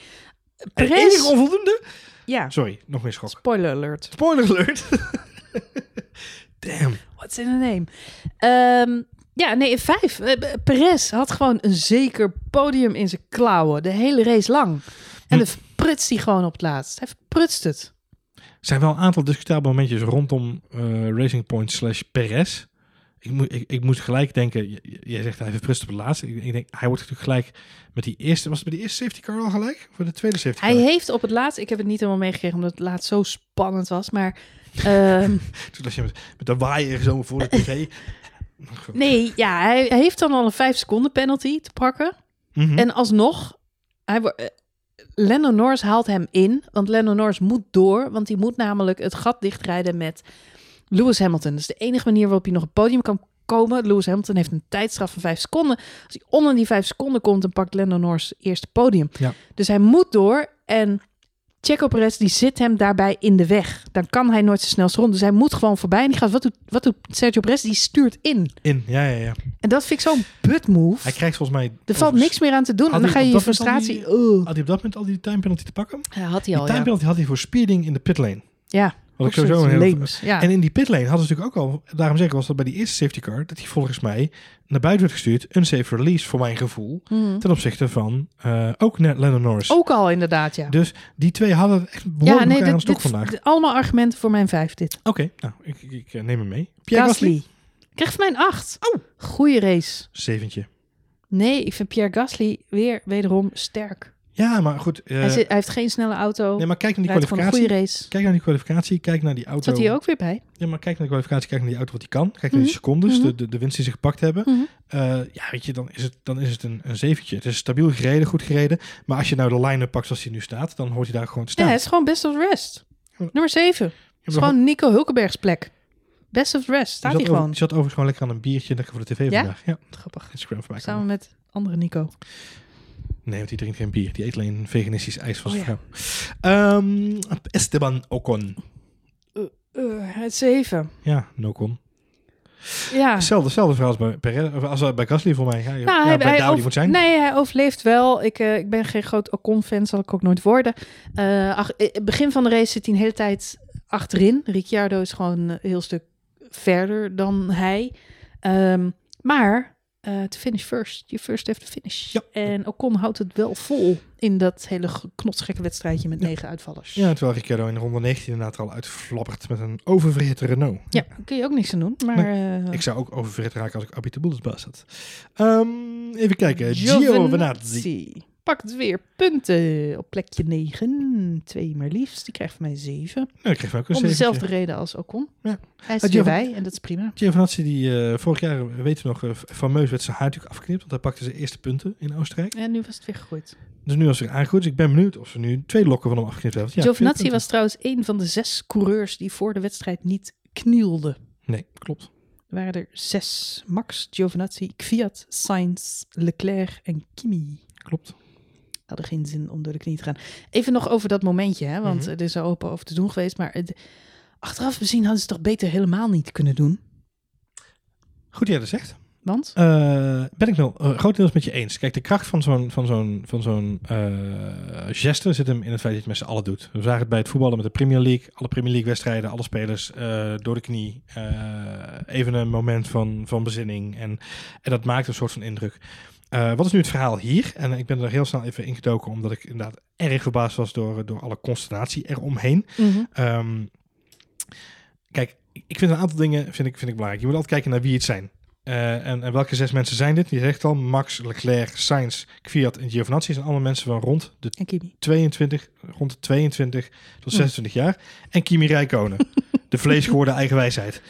Perez. onvoldoende? Ja. Sorry, nog meer schok. Spoiler alert. Spoiler alert. Damn. What's in a name? Ehm, ja, nee, een vijf. Eh, Perez had gewoon een zeker podium in zijn klauwen. De hele race lang. En Hm. dan prutst hij gewoon op het laatst. Hij prutst het. Er zijn wel een aantal discutabele momentjes rondom eh, Racing Point slash Perez. Ik, moet, ik, ik moest gelijk denken, jij zegt hij heeft op het laatste. Ik, ik denk, hij wordt natuurlijk gelijk met die eerste, was het bij de eerste safety car al gelijk? Of bij de tweede safety car? Hij heeft op het laatst, ik heb het niet helemaal meegekregen omdat het laatst zo spannend was, maar ehm, Toen was je met, met de waaier zo voor de tv. nee, ja, hij, hij heeft dan al een vijf seconden penalty te pakken. Mhm. En alsnog, hij, wo- eh, Lando Norris haalt hem in, want Lando Norris moet door, want hij moet namelijk het gat dichtrijden met Lewis Hamilton. Dat is de enige manier waarop hij nog op het podium kan komen. Lewis Hamilton heeft een tijdstraf van vijf seconden. Als hij onder die vijf seconden komt, dan pakt Lando Norris eerst het podium. Ja. Dus hij moet door en Checo Perez die zit hem daarbij in de weg. Dan kan hij nooit zo snel rond. Dus hij moet gewoon voorbij. En die gaat, wat doet, wat doet Sergio Perez? Die stuurt in. In, ja, ja, ja. En dat vind ik zo'n butt move. Hij krijgt volgens mij... Er valt niks meer aan te doen. En dan ga je je frustratie... die- Ugh. Had hij op dat moment al die time penalty te pakken? Ja, had hij Die al, time ja. penalty had hij voor speeding in de pitlane. Ja, Wat ik sowieso een leems. Ja. En in die pitlane hadden ze natuurlijk ook al, daarom zeg ik, was dat bij die eerste safety car, dat hij volgens mij naar buiten werd gestuurd, een safe release voor mijn gevoel, Mhm. ten opzichte van eh, ook net Lennon Norris. Ook al inderdaad, ja. Dus die twee hadden echt ja, behoorlijk nee, elkaar aan dit, de stok dit- vandaag. allemaal argumenten voor mijn vijf, dit. Oké, nou, ik, ik, ik, eh, neem hem mee. Pierre Gasly? Gasly. Krijg van mij een acht. Oh. Goeie race. Zeventje. Nee, ik vind Pierre Gasly weer wederom sterk. Ja, maar goed. eh, hij, zit, hij heeft geen snelle auto. nee, maar kijk naar die kwalificatie. goede race. Kijk naar die kwalificatie, kijk naar die auto. Zat hij ook weer bij? Ja, maar kijk naar de kwalificatie, kijk naar die auto wat hij kan. Kijk naar die Mhm. secondes, Mhm. de, de, de winst die ze gepakt hebben. Mhm. Eh, ja, weet je, dan is het, dan is het een, een zeventje. Het is stabiel gereden, goed gereden. Maar als je nou de line-up pakt zoals hij nu staat, dan hoort hij daar gewoon te Ja, staan. het is gewoon best of the rest. Nummer zeven. Het Je is hebt gewoon Nico Hulkenbergs plek. Best of the rest. Staat hij over- gewoon. Je zat overigens gewoon lekker aan een biertje lekker voor de tv Ja? vandaag. Ja, Grappig. Instagram voorbij Samen met andere Nico. Nee, want die drinkt geen bier. Die eet alleen veganistisch ijs van Oh zijn vrouw. Ehm, Esteban Ocon. Uh, het zeven. Ja, Nocon. Ja. Hetzelfde, hetzelfde verhaal als bij, als bij Gasly voor mij. Ja, Nou, ja, hij, bij hij moet zijn. Nee, hij overleeft wel. Ik, eh, ik ben geen groot Ocon-fan, zal ik ook nooit worden. Eh, ach, eh, het begin van de race zit hij een hele tijd achterin. Ricciardo is gewoon een heel stuk verder dan hij. Ehm, maar eh to finish first. You first have to finish. Ja. En Ocon houdt het wel vol in dat hele ge- knotsgekke wedstrijdje met negen uitvallers. Ja, terwijl Ricciardo in ronde 19 inderdaad al uitflappert met een oververhitte Renault. Ja, daar kun je ook niks aan doen. Maar eh, Ik zou ook oververhit raken als ik de Bulletsbaas had. Ehm, even kijken. Giovinazzi. Pakt weer punten op plekje 9. Twee maar liefst. Die krijgt van mij 7. Nou, ik hem ook een Om dezelfde reden als Ocon. Ja. Hij is bij en dat is prima. Giovinazzi, die eh, vorig jaar, weten we nog, eh, fameus werd zijn haar natuurlijk afgeknipt. Want hij pakte zijn eerste punten in Oostenrijk. En nu was het weer gegooid. Dus nu was hij aangegroeid. Dus ik ben benieuwd of ze nu twee lokken van hem afgeknipt hebben. Ja, Giovinazzi was trouwens een van de zes coureurs die voor de wedstrijd niet knielden. punten. Nee, klopt. Er waren er zes. Max, Giovinazzi, Kvyat, Sainz, Leclerc en Kimi. Klopt. Hadden geen zin om door de knie te gaan. Even nog over dat momentje, hè, want Mhm. er is er open over te doen geweest. Maar het, achteraf bezien hadden ze het toch beter helemaal niet kunnen doen. Goed dat jij dat zegt. Want? Eh, ben ik wel uh, grotendeels met je eens. Kijk, de kracht van zo'n van zo'n van zo'n eh, geste zit hem in het feit dat je het met z'n allen doet. We zagen het bij het voetballen met de Premier League. Alle Premier League wedstrijden, alle spelers eh, door de knie. eh, even een moment van, van bezinning. En, en dat maakt een soort van indruk. Eh, wat is nu het verhaal hier? En ik ben er heel snel even ingedoken, omdat ik inderdaad erg verbaasd was door, door alle consternatie eromheen. Ehm, kijk, ik vind een aantal dingen vind ik, vind ik belangrijk. Je moet altijd kijken naar wie het zijn. Eh, en, en welke zes mensen zijn dit? Je zegt al, Max, Leclerc, Sainz, Kvyat en Giovinazzi zijn allemaal mensen van rond de En Kimi. 22, rond de 22 tot 26 jaar. En Kimi Räikkönen, de vleesgeworden eigen wijsheid.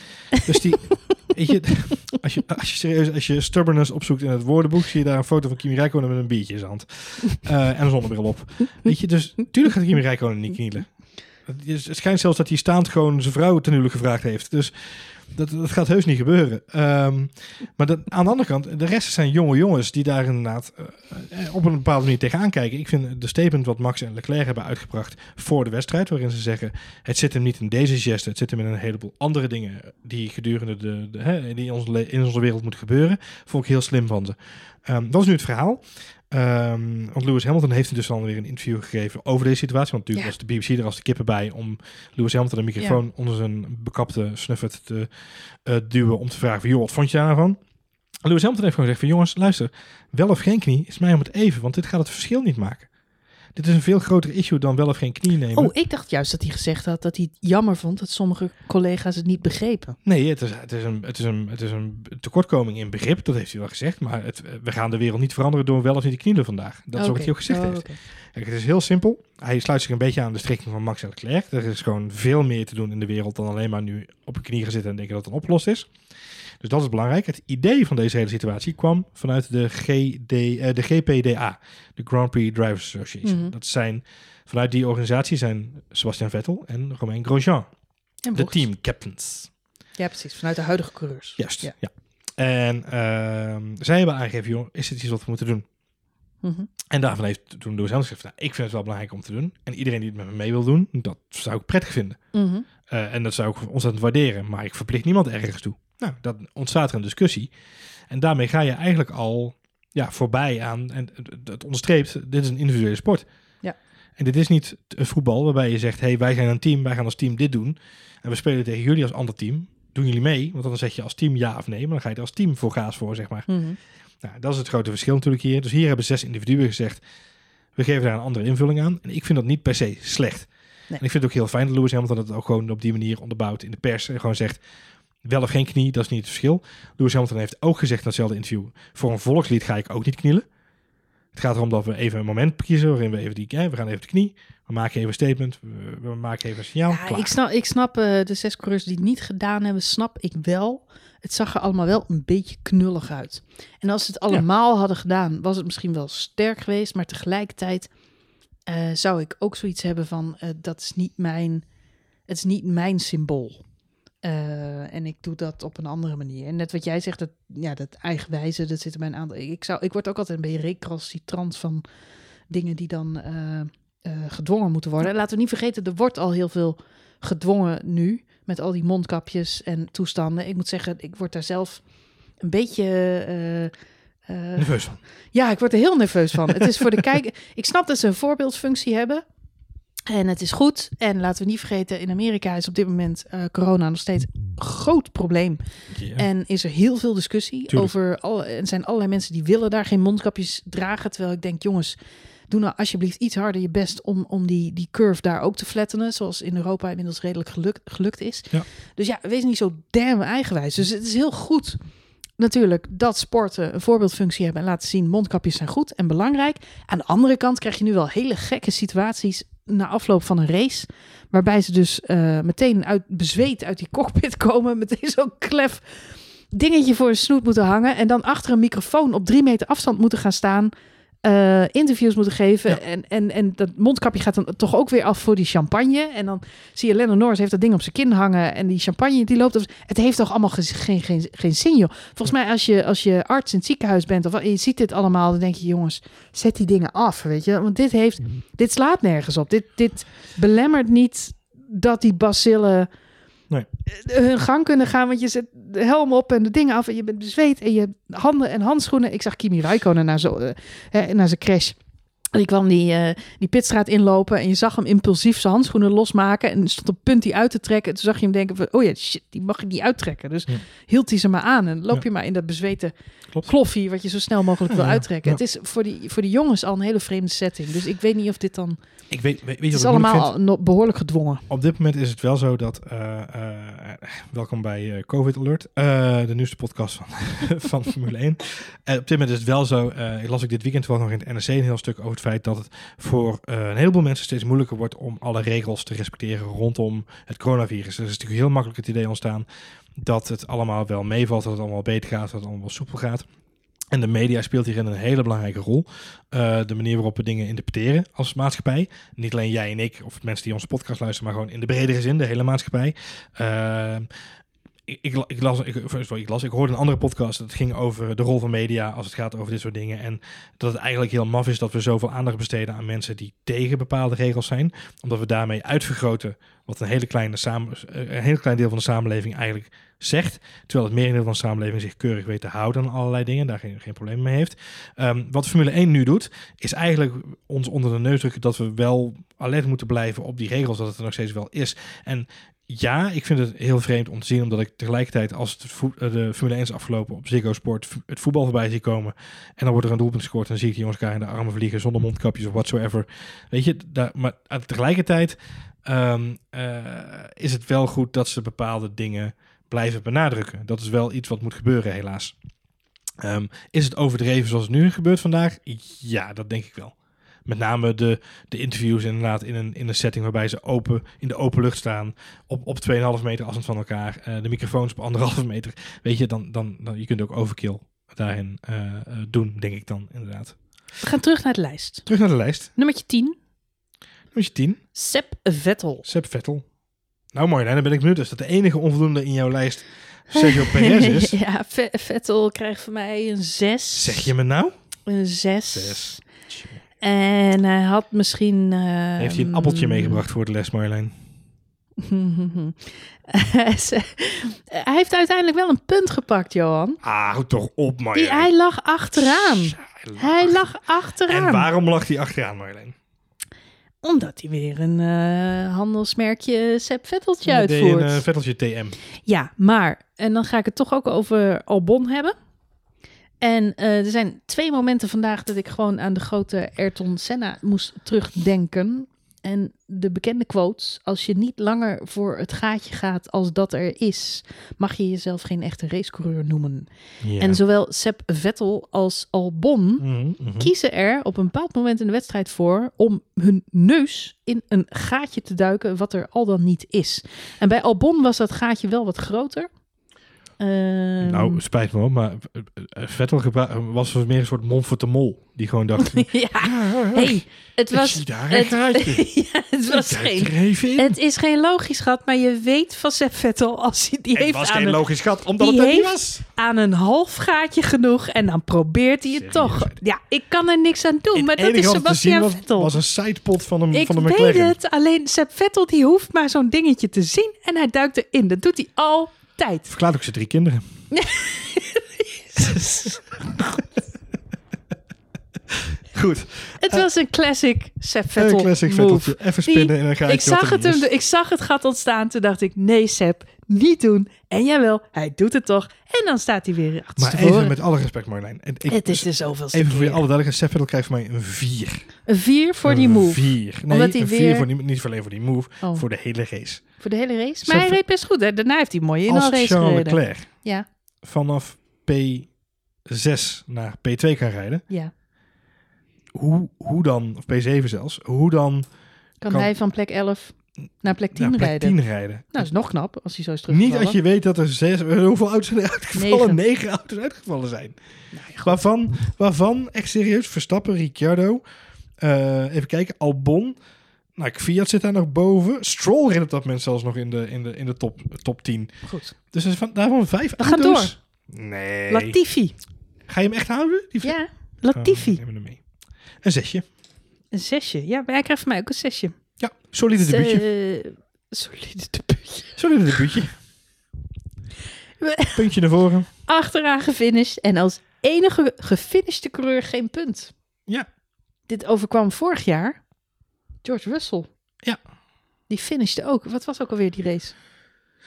Dus die, je, Als je, als je serieus, als je stubbornness opzoekt in het woordenboek, zie je daar een foto van Kimi Räikkönen met een biertje in zijn hand. Eh, en een zonnebril op. Weet je, dus tuurlijk gaat Kimi Räikkönen niet knielen. Het, schijnt zelfs dat hij staand gewoon zijn vrouw ten huwelijk gevraagd heeft. Dus dat, dat gaat heus niet gebeuren. Ehm, maar dat, aan de andere kant, de rest zijn jonge jongens die daar inderdaad eh, op een bepaalde manier tegenaan kijken. Ik vind de statement wat Max en Leclerc hebben uitgebracht voor de wedstrijd, waarin ze zeggen: het zit hem niet in deze geste, het zit hem in een heleboel andere dingen die gedurende de, die in onze, in onze wereld moeten gebeuren. Vond ik heel slim van ze. Ehm, dat is nu het verhaal. Ehm, want Lewis Hamilton heeft dus dan weer een interview gegeven over deze situatie. Want natuurlijk Ja. was de BBC er als de kippen bij om Lewis Hamilton een microfoon onder zijn bekapte snuffert te eh, duwen om te vragen van, joh, wat vond je daarvan? Lewis Hamilton heeft gewoon gezegd van, jongens, luister, wel of geen knie is mij om het even, want dit gaat het verschil niet maken. Dit is een veel groter issue dan wel of geen knie nemen. Oh, ik dacht juist dat hij gezegd had dat hij het jammer vond dat sommige collega's het niet begrepen. Nee, het is, het, is een, het, is een, het is een tekortkoming in begrip, dat heeft hij wel gezegd. Maar het, we gaan de wereld niet veranderen door wel of niet te knielen vandaag. Dat is wat hij ook gezegd Oh, heeft. Kijk, het is heel simpel. Hij sluit zich een beetje aan de strekking van Max en Leclerc. Er is gewoon veel meer te doen in de wereld dan alleen maar nu op je knie gaan zitten en denken dat het opgelost is. Dus dat is belangrijk. Het idee van deze hele situatie kwam vanuit de, GD, eh, de GPDA, de Grand Prix Drivers Association. Mhm. Dat zijn, vanuit die organisatie zijn Sebastian Vettel en Romain Grosjean, En de team captains. Ja, precies. Vanuit de huidige coureurs. Juist, Ja. ja. En ehm, zij hebben aangegeven, joh, is dit iets wat we moeten doen? Mhm. En daarvan heeft toen Lewis gezegd, nou, ik vind het wel belangrijk om te doen. En iedereen die het met me mee wil doen, dat zou ik prettig vinden. Mhm. Eh, en dat zou ik ontzettend waarderen. Maar ik verplicht niemand ergens toe. Nou, dat ontstaat er een discussie. En daarmee ga je eigenlijk al ja, voorbij aan. En het- het onderstreept, dit is een individuele sport. Ja. En dit is niet een voetbal waarbij je zegt: hey, wij zijn een team, wij gaan als team dit doen. En we spelen tegen jullie als ander team. Doen jullie mee? Want dan zeg je als team ja of nee. Maar dan ga je er als team voor gaas voor, zeg maar. Mhm. Nou, dat is het grote verschil natuurlijk hier. Dus hier hebben zes individuen gezegd: we geven daar een andere invulling aan. En ik vind dat niet per se slecht. Nee. En ik vind het ook heel fijn dat Lewis Hamilton het ook gewoon op die manier onderbouwt in de pers. En gewoon zegt: wel of geen knie, dat is niet het verschil. Lewis Hamilton heeft ook gezegd in datzelfde interview: voor een volkslied ga ik ook niet knielen. Het gaat erom dat we even een moment kiezen waarin we even die, hè, we gaan even de knie. We maken even een statement. We, we maken even een signaal. Ja, ik snap, ik snap eh, de zes coureurs die het niet gedaan hebben, snap ik wel. Het zag er allemaal wel een beetje knullig uit. En als ze het allemaal hadden gedaan, was het misschien wel sterk geweest. Maar tegelijkertijd eh, zou ik ook zoiets hebben van, eh, dat is niet mijn, het is niet mijn symbool. Eh, en ik doe dat op een andere manier. En net wat jij zegt, dat, ja, dat eigenwijze, dat zit er bij een aantal. Ik, zou, ik word ook altijd een beetje recalcitrant van dingen die dan eh, eh, gedwongen moeten worden. En laten we niet vergeten, er wordt al heel veel gedwongen nu. Met al die mondkapjes en toestanden. Ik moet zeggen, ik word daar zelf een beetje. Nerveus van. ja, ik word er heel nerveus van. Het is voor de kijker. Ik snap dat ze een voorbeeldfunctie hebben. En het is goed. En laten we niet vergeten, in Amerika is op dit moment eh, corona nog steeds een groot probleem. En is er heel veel discussie Tuurlijk. over. Al, en zijn allerlei mensen die willen daar geen mondkapjes dragen. Terwijl ik denk, jongens, doe nou alsjeblieft iets harder je best om, om die, die curve daar ook te flattenen. Zoals in Europa inmiddels redelijk gelukt, gelukt is. Ja. Dus ja, wees niet zo damn eigenwijs. Dus het is heel goed natuurlijk dat sporten een voorbeeldfunctie hebben en laten zien mondkapjes zijn goed en belangrijk. Aan de andere kant krijg je nu wel hele gekke situaties na afloop van een race, waarbij ze dus eh, meteen uit bezweet uit die cockpit komen, meteen zo'n klef dingetje voor een snoet moeten hangen en dan achter een microfoon op drie meter afstand moeten gaan staan. Eh, interviews moeten geven. Ja. En, en, en dat mondkapje gaat dan toch ook weer af voor die champagne. En dan zie je Lennon Norris heeft dat ding op zijn kin hangen. En die champagne die loopt. Het heeft toch allemaal ge- geen, geen, geen zin, joh. Volgens mij als je, als je arts in het ziekenhuis bent of je ziet dit allemaal, dan denk je, jongens, zet die dingen af, weet je. Want dit heeft, dit slaat nergens op. Dit, dit belemmert niet dat die bacillen Nee. eh, hun gang kunnen gaan, want je zet de helm op en de dingen af en je bent bezweet en je handen en handschoenen. Ik zag Kimi Räikkönen na, zo, hè, na zijn crash. Die kwam die, eh, die pitstraat inlopen en je zag hem impulsief zijn handschoenen losmaken en stond op punt die uit te trekken. En toen zag je hem denken van, oh ja, shit, die mag ik niet uittrekken. Dus Ja. hield hij ze maar aan en loop Ja. je maar in dat bezweten Klopt. kloffie wat je zo snel mogelijk wil uittrekken. Het is voor die, voor die jongens al een hele vreemde setting. Dus ik weet niet of dit dan... Ik weet, weet, weet Het is allemaal al behoorlijk gedwongen. Op dit moment is het wel zo dat. eh, eh, welkom bij COVID Alert, de nieuwste podcast van, van Formule 1. Eh, op dit moment is het wel zo. ik las ik dit weekend wel nog in het NRC een heel stuk over het feit dat het voor eh, een heleboel mensen steeds moeilijker wordt om alle regels te respecteren rondom het coronavirus. Er is natuurlijk heel makkelijk het idee ontstaan dat het allemaal wel meevalt, dat het allemaal beter gaat, dat het allemaal soepel gaat. En de media speelt hierin een hele belangrijke rol. Uh, de manier waarop we dingen interpreteren als maatschappij. Niet alleen jij en ik, of mensen die onze podcast luisteren, maar gewoon in de bredere zin, de hele maatschappij. Uh, ik, ik, las, ik, ik las, ik hoorde een andere podcast. Dat ging over de rol van media als het gaat over dit soort dingen. En dat het eigenlijk heel maf is dat we zoveel aandacht besteden aan mensen die tegen bepaalde regels zijn. Omdat we daarmee uitvergroten wat een hele kleine samen, een heel klein deel van de samenleving eigenlijk zegt. Terwijl het merendeel van de samenleving zich keurig weet te houden aan allerlei dingen. Daar geen, geen probleem mee heeft. Um, wat Formule 1 nu doet, is eigenlijk ons onder de neus drukken dat we wel alert moeten blijven op die regels. Dat het er nog steeds wel is. En ja, ik vind het heel vreemd om te zien, omdat ik tegelijkertijd als het de Formule 1 is afgelopen op Ziggo Sport het voetbal voorbij zie komen en dan wordt er een doelpunt gescoord en dan zie ik die jongens elkaar in de armen vliegen zonder mondkapjes of whatsoever. Weet je, daar, maar tegelijkertijd um, uh, is het wel goed dat ze bepaalde dingen blijven benadrukken. Dat is wel iets wat moet gebeuren, helaas. Um, is het overdreven zoals het nu gebeurt vandaag? Ja, dat denk ik wel. Met name de, de interviews inderdaad in een, in een setting waarbij ze open, in de open lucht staan. Op, op 2,5 meter afstand van elkaar. Uh, de microfoons op anderhalve meter. Weet je, dan, dan, dan je kunt ook overkill daarin uh, doen, denk ik dan inderdaad. We gaan terug naar de lijst. Terug naar de lijst. Nummertje 10. Nummertje 10. Sepp Vettel. Sepp Vettel. Nou mooi, dan ben ik benieuwd. Is dat de enige onvoldoende in jouw lijst Sergio Perez is? ja, Vettel krijgt voor mij een 6. Zeg je me nou? Een 6. 6. En hij had misschien... Uh, Heeft hij een appeltje meegebracht voor de les, Marjolein? hij heeft uiteindelijk wel een punt gepakt, Johan. Ah, houd toch op, Marjolein. Die, hij lag achteraan. Ja, hij, lag. hij, lag. achteraan. En waarom lag hij achteraan, Marjolein? Omdat hij weer een uh, handelsmerkje Sepp Vetteltje uitvoert. Een uh, Vetteltje TM. Ja, maar, en dan ga ik het toch ook over Albon hebben. En uh, er zijn twee momenten vandaag dat ik gewoon aan de grote Ayrton Senna moest terugdenken. En de bekende quotes: als je niet langer voor het gaatje gaat als dat er is, mag je jezelf geen echte racecoureur noemen. En zowel Sepp Vettel als Albon mm -hmm. kiezen er op een bepaald moment in de wedstrijd voor om hun neus in een gaatje te duiken, wat er al dan niet is. En bij Albon was dat gaatje wel wat groter. Um... Nou, spijt me hoor, maar Vettel was meer een soort mon voor de mol. Die gewoon dacht... ja, hey, het was... daar het, ja, het was geen... Het is geen logisch gat, maar je weet van Sepp Vettel als hij die het heeft was aan geen een, logisch gat, omdat het niet was. aan een half gaatje genoeg en dan probeert hij het Serieus, toch. Ja, ik kan er niks aan doen, Het maar dat is Sebastian was, Vettel. was een sidepot van, een, ik van de weet McLaren. het, alleen Sepp Vettel die hoeft maar zo'n dingetje te zien en hij duikt erin. Dat doet hij altijd. Verklaart ook zijn drie kinderen. Goed. Het was een classic Sepp Een Vettel classic move. Even spinnen Die- en dan ga ik ik zag, het hem, ik zag het gat ontstaan. Toen dacht ik, nee Sepp, niet doen. En jawel, hij doet het toch. En dan staat hij weer Maar achterstevoren. even met alle respect Marjolein. En ik, Het is de zoveelste Even voor je alle duidelijkheid. Sepp Vettel krijgt voor mij een 4. Een vier voor die move. 4. Nee, Omdat hij een 4 weer- voor die, niet alleen voor die move, Oh. voor de hele race. Voor de hele race. Maar hij Ve- reed best goed. Hè? Daarna heeft hij mooi in Als een race Charles gereden. Leclerc Ja, vanaf P6 naar P2 kan rijden, ja. hoe, hoe dan, of P7 zelfs, hoe dan Kan, Kan- hij van plek 11 naar plek 10 naar plek rijden? 10 rijden? Nou, dat is nog knap als hij zo is Niet teruggevallen. als je weet dat er zes, hoeveel auto's zijn uitgevallen? Negen. Negen auto's uitgevallen zijn. Nou ja. Waarvan, waarvan, echt serieus, Verstappen, Ricciardo, eh, even kijken, Albon, nou, Fiat zit daar nog boven. Stroll reed op dat moment zelfs nog in de, in de, in de top, top 10. Goed. Dus er van, daarvan vijf We gaan auto's. Nee. Latifi. Ga je hem echt houden? Die Ja, Oh, Latifi. neem hem mee. Een zesje. Een zesje. Ja, maar hij krijgt van mij ook een zesje. Ja, solide debuutje. Eh, solide debuutje. Solide debuutje. Puntje naar voren. Achteraan gefinished en als enige gefinishte coureur geen punt. Ja. Dit overkwam vorig jaar. George Russell. Ja. Die finishte ook. Wat was ook alweer die race?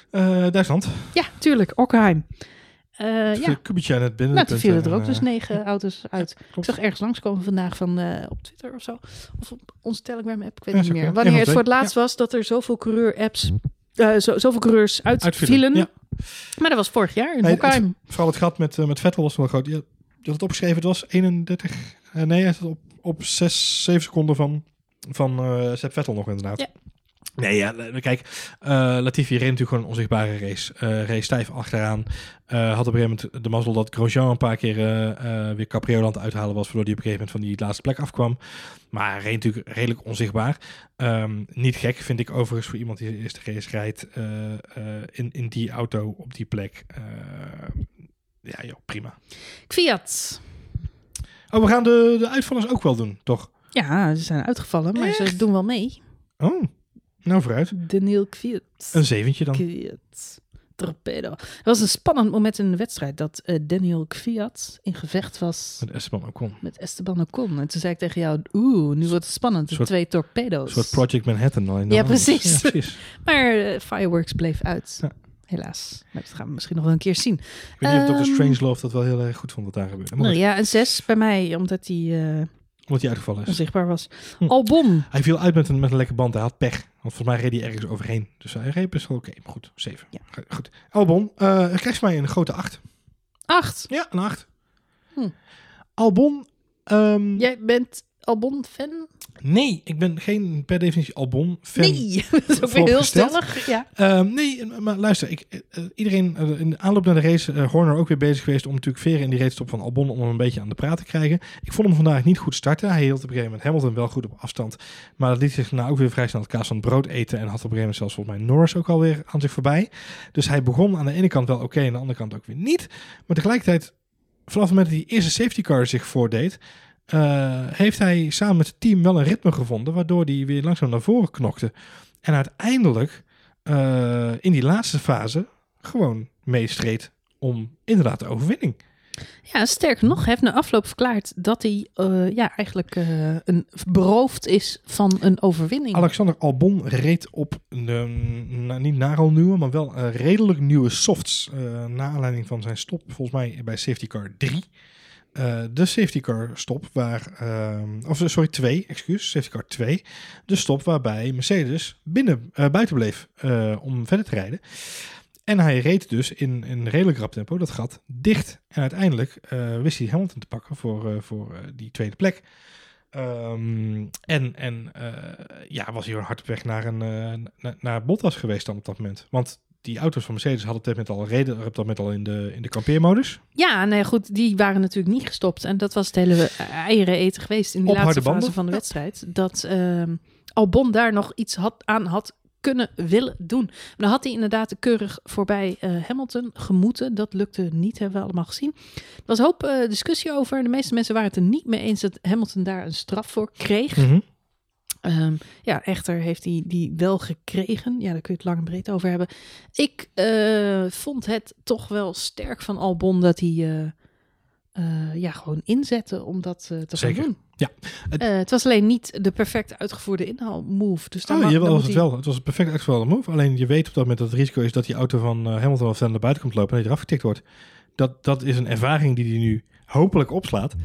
Eh, Duitsland. Ja, tuurlijk. Ockenheim. Eh ja. Kubica net binnen. nou toen vielen er ook dus eh, negen auto's uit. Ik zag ergens langskomen vandaag van eh, op Twitter of zo. Of op onze Telegram app, ik weet Ja, het niet meer. Wanneer het voor het laatst was dat er zoveel coureur-apps, zo, zoveel coureurs uitvielen. Maar dat was vorig jaar in Nee. Vooral het gat met, met Vettel was wel groot. Je, had het opgeschreven, het was 31. eh, nee, hij zat op op 6, 7 seconden van, van Vettel nog inderdaad. Ja. Nee, ja, kijk, eh, Latifi reed natuurlijk gewoon een onzichtbare race. Eh race stijf achteraan. Eh, had op een gegeven moment de mazzel dat Grosjean een paar keer eh, eh, weer Caprioland uithalen was, waardoor hij op een gegeven moment van die laatste plek afkwam. Maar hij reed natuurlijk redelijk onzichtbaar. Ehm, niet gek, vind ik overigens, voor iemand die de eerste race rijdt eh, eh, in, in die auto op die plek. Eh, ja, joh, prima. Fiat. Oh, we gaan de, de uitvallers ook wel doen, toch? Ja, ze zijn uitgevallen, maar ze doen wel mee. Oh, nou vooruit. Daniel Kwiat. Een zeventje dan. Kwiat. Torpedo. Het was een spannend moment in de wedstrijd dat eh, Daniel Kwiat in gevecht was Met Esteban Ocon. met Esteban Ocon. En toen zei ik tegen jou, oeh, nu wordt het spannend. De soort- twee Een torpedo's. soort Project Manhattan. Alleen dan Ja, precies. Ja, precies. Maar eh, Fireworks bleef uit. Ja. Helaas. Maar dat gaan we misschien nog wel een keer zien. Ik weet niet of Dr. Ehm, Strangelove dat wel heel erg goed vond wat daar gebeurde. Maar Nou ja, een zes bij mij, omdat hij eh, omdat hij uitgevallen is. onzichtbaar was. Hm. Albon. Hij viel uit met een, met een lekke band. Hij had pech. Want volgens mij reed hij ergens overheen. Dus hij reed best wel oké. Maar goed, 7. Ja. Goed. Albon, eh krijgt van mij een grote 8. Acht. Ja, een 8. Hm. Albon. ehm, Jij bent Albon-fan? Nee, ik ben geen per definitie Albon-fan. Nee, dat is ook weer heel stellig. Ja. Ehm, nee, maar luister, ik, eh, eh, iedereen eh, in de aanloop naar de race, Horner ook weer bezig geweest om natuurlijk veren in die race van Albon om hem een beetje aan de praat te krijgen. Ik vond hem vandaag niet goed starten. Hij hield op een gegeven moment Hamilton wel goed op afstand, maar dat liet zich nou ook weer vrij snel het kaas van het brood eten en had op een gegeven moment zelfs volgens mij Norris ook alweer aan zich voorbij. Dus hij begon aan de ene kant wel oké, aan de andere kant ook weer niet. Maar tegelijkertijd, vanaf het moment dat die eerste safety car zich voordeed, eh, heeft hij samen met het team wel een ritme gevonden, waardoor hij weer langzaam naar voren knokte. En uiteindelijk eh, in die laatste fase gewoon meestreed om inderdaad de overwinning. ja, sterker nog, hij heeft na afloop verklaard dat hij eh, ja, eigenlijk een, beroofd is van een overwinning. Alexander Albon reed op een, nou, niet naral nieuwe, maar wel redelijk nieuwe softs. na aanleiding van zijn stop, volgens mij bij safety car 3. Eh, de safety car stop waar, ehm, of sorry, 2, excuus, safety car 2. De stop waarbij Mercedes binnen, eh, buiten bleef eh, om verder te rijden. En hij reed dus in een redelijk rap tempo dat gat dicht. En uiteindelijk wist hij Hamilton te pakken voor, voor die tweede plek. Ehm, en en ja, was hij hard op weg naar, een, na- naar Bottas geweest dan op dat moment. Want die auto's van Mercedes hadden dat moment al, reden, op dat moment al in de, in de kampeermodus. Ja, nee, goed, die waren natuurlijk niet gestopt. En dat was het hele eieren eten geweest in die Op laatste banden. fase van de wedstrijd. Dat ehm, Albon daar nog iets had, aan had kunnen willen doen. Maar dan had hij inderdaad keurig voorbij eh, Hamilton gemoeten. Dat lukte niet, hebben we allemaal gezien. Er was een hoop eh, discussie over. De meeste mensen waren het er niet mee eens dat Hamilton daar een straf voor kreeg. Mhm. Ehm, ja, echter heeft hij die wel gekregen. Ja, daar kun je het lang en breed over hebben. Ik eh, vond het toch wel sterk van Albon dat hij eh, eh, ja, gewoon inzette om dat te Zeker. gaan doen. Ja, het- het was alleen niet de perfect uitgevoerde inhaalmove. Dus Oh, mag- daar was het hij- wel. Het was een perfect uitgevallen move. Alleen je weet op dat moment dat het risico is dat die auto van Hamilton snel naar buiten komt lopen en dat hij eraf getikt wordt. Dat, dat is een ervaring die hij nu hopelijk opslaat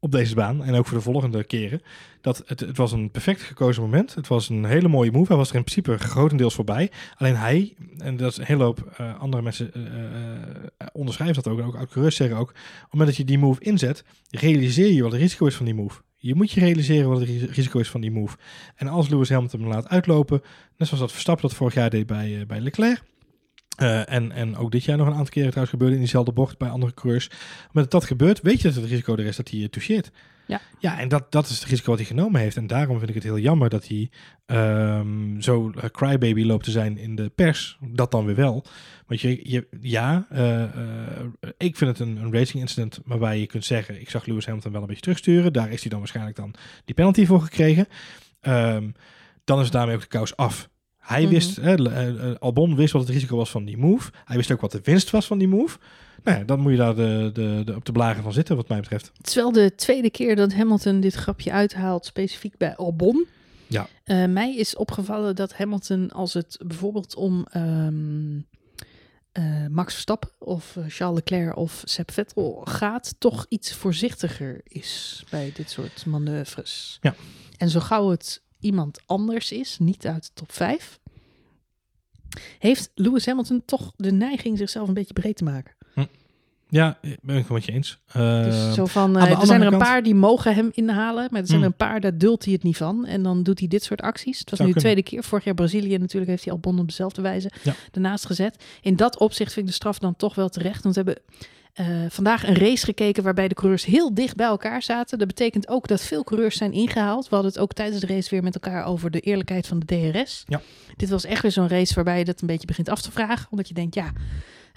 op deze baan en ook voor de volgende keren. Dat het, het was een perfect gekozen moment. Het was een hele mooie move. Hij was er in principe grotendeels voorbij. Alleen hij, en dat is een hele hoop eh, andere mensen eh, onderschrijven dat ook. En ook oud-coureurs zeggen ook. Op het moment dat je die move inzet, realiseer je wat het risico is van die move. Je moet je realiseren wat het ri- risico is van die move. En als Lewis Hamilton hem laat uitlopen, net zoals dat Verstappen dat vorig jaar deed bij, bij Leclerc. Eh, en, en ook dit jaar nog een aantal keren trouwens gebeurde in diezelfde bocht bij andere coureurs. Moment dat dat gebeurt, weet je dat het risico er is dat hij je toucheert. Ja. ja, en dat, dat is het risico wat hij genomen heeft. En daarom vind ik het heel jammer dat hij ehm, zo eh, crybaby loopt te zijn in de pers. Dat dan weer wel. Want je, je, ja, eh, eh, ik vind het een, een racing incident waarbij je kunt zeggen... ik zag Lewis Hamilton wel een beetje terugsturen. Daar is hij dan waarschijnlijk dan die penalty voor gekregen. Ehm, dan is het daarmee ook de kous af. Hij Mhm. wist, eh, eh, Albon wist wat het risico was van die move. Hij wist ook wat de winst was van die move. Nou ja, dan moet je daar de, de, de, op de blaren van zitten, wat mij betreft. Het is wel de tweede keer dat Hamilton dit grapje uithaalt, specifiek bij Albon. Ja. Eh, mij is opgevallen dat Hamilton, als het bijvoorbeeld om ehm, eh, Max Verstappen of Charles Leclerc of Sepp Vettel gaat, toch iets voorzichtiger is bij dit soort manoeuvres. Ja. En zo gauw het iemand anders is, niet uit de top 5, heeft Lewis Hamilton toch de neiging zichzelf een beetje breed te maken. Hm. Ja, ik ben ik wel met je eens. Dus Eh, zo van, eh, er zijn er een kant- paar die mogen hem inhalen, maar er zijn er Hmm. een paar, daar dult hij het niet van. En dan doet hij dit soort acties. Het was Zou nu de tweede keer. Vorig jaar Brazilië natuurlijk heeft hij Albon op dezelfde wijze Ja. ernaast gezet. In dat opzicht vind ik de straf dan toch wel terecht. Want we hebben eh, vandaag een race gekeken waarbij de coureurs heel dicht bij elkaar zaten. Dat betekent ook dat veel coureurs zijn ingehaald. We hadden het ook tijdens de race weer met elkaar over de eerlijkheid van de DRS. Ja. Dit was echt weer zo'n race waarbij je dat een beetje begint af te vragen. Omdat je denkt, ja,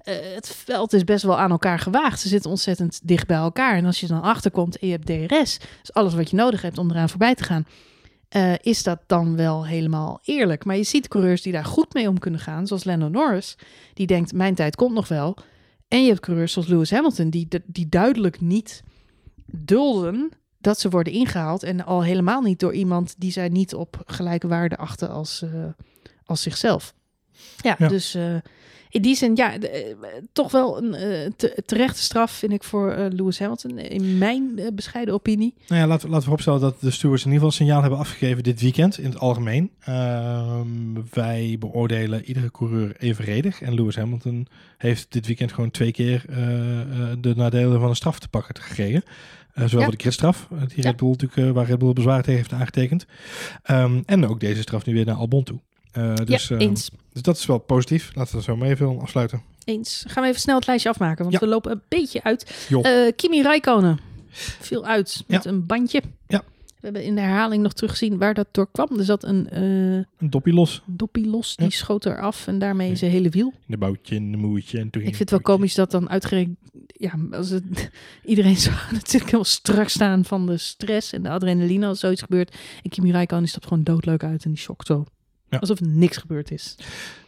eh, het veld is best wel aan elkaar gewaagd. Ze zitten ontzettend dicht bij elkaar. En als je dan achterkomt en je hebt DRS, dus alles wat je nodig hebt om eraan voorbij te gaan, eh, is dat dan wel helemaal eerlijk. Maar je ziet coureurs die daar goed mee om kunnen gaan, zoals Lando Norris, die denkt, mijn tijd komt nog wel. En je hebt coureurs zoals Lewis Hamilton, die, die duidelijk niet dulden dat ze worden ingehaald. En al helemaal niet door iemand die zij niet op gelijke waarde achten als, eh, als zichzelf. Ja, Ja. dus eh, in die zin, ja, de- eh, toch wel een eh, te- terechte straf vind ik voor eh, Lewis Hamilton. In mijn bescheiden opinie. Nou ja, laten, we- laten we opstellen dat de stewards in ieder geval een signaal hebben afgegeven dit weekend in het algemeen. Ehm, wij beoordelen iedere coureur evenredig. En Lewis Hamilton heeft dit weekend gewoon twee keer de nadelen van een straf te pakken gekregen. Zowel Ja. voor de gridstraf, die. Red Bull natuurlijk, waar Red Bull bezwaar tegen heeft aangetekend. Ehm, en ook deze straf nu weer naar Albon toe. Eh, dus, ja, eh, eens. dus dat is wel positief. Laten we zo mee even afsluiten. Eens. Gaan we even snel het lijstje afmaken, want Ja. we lopen een beetje uit. Eh, Kimi Räikkönen viel uit met Ja. een bandje. Ja. We hebben in de herhaling nog teruggezien waar dat door kwam. Er zat een Een doppie los doppie los, die schoot eraf en daarmee zijn hele wiel. in de boutje en de moeitje. En toen Ik vind het wel komisch dat dan uitgerekend... Ja, als het, iedereen zou natuurlijk heel strak staan van de stress en de adrenaline als zoiets gebeurt. En Kimi Räikkönen stapt gewoon doodleuk uit en die shokt zo. Ja. Alsof niks gebeurd is.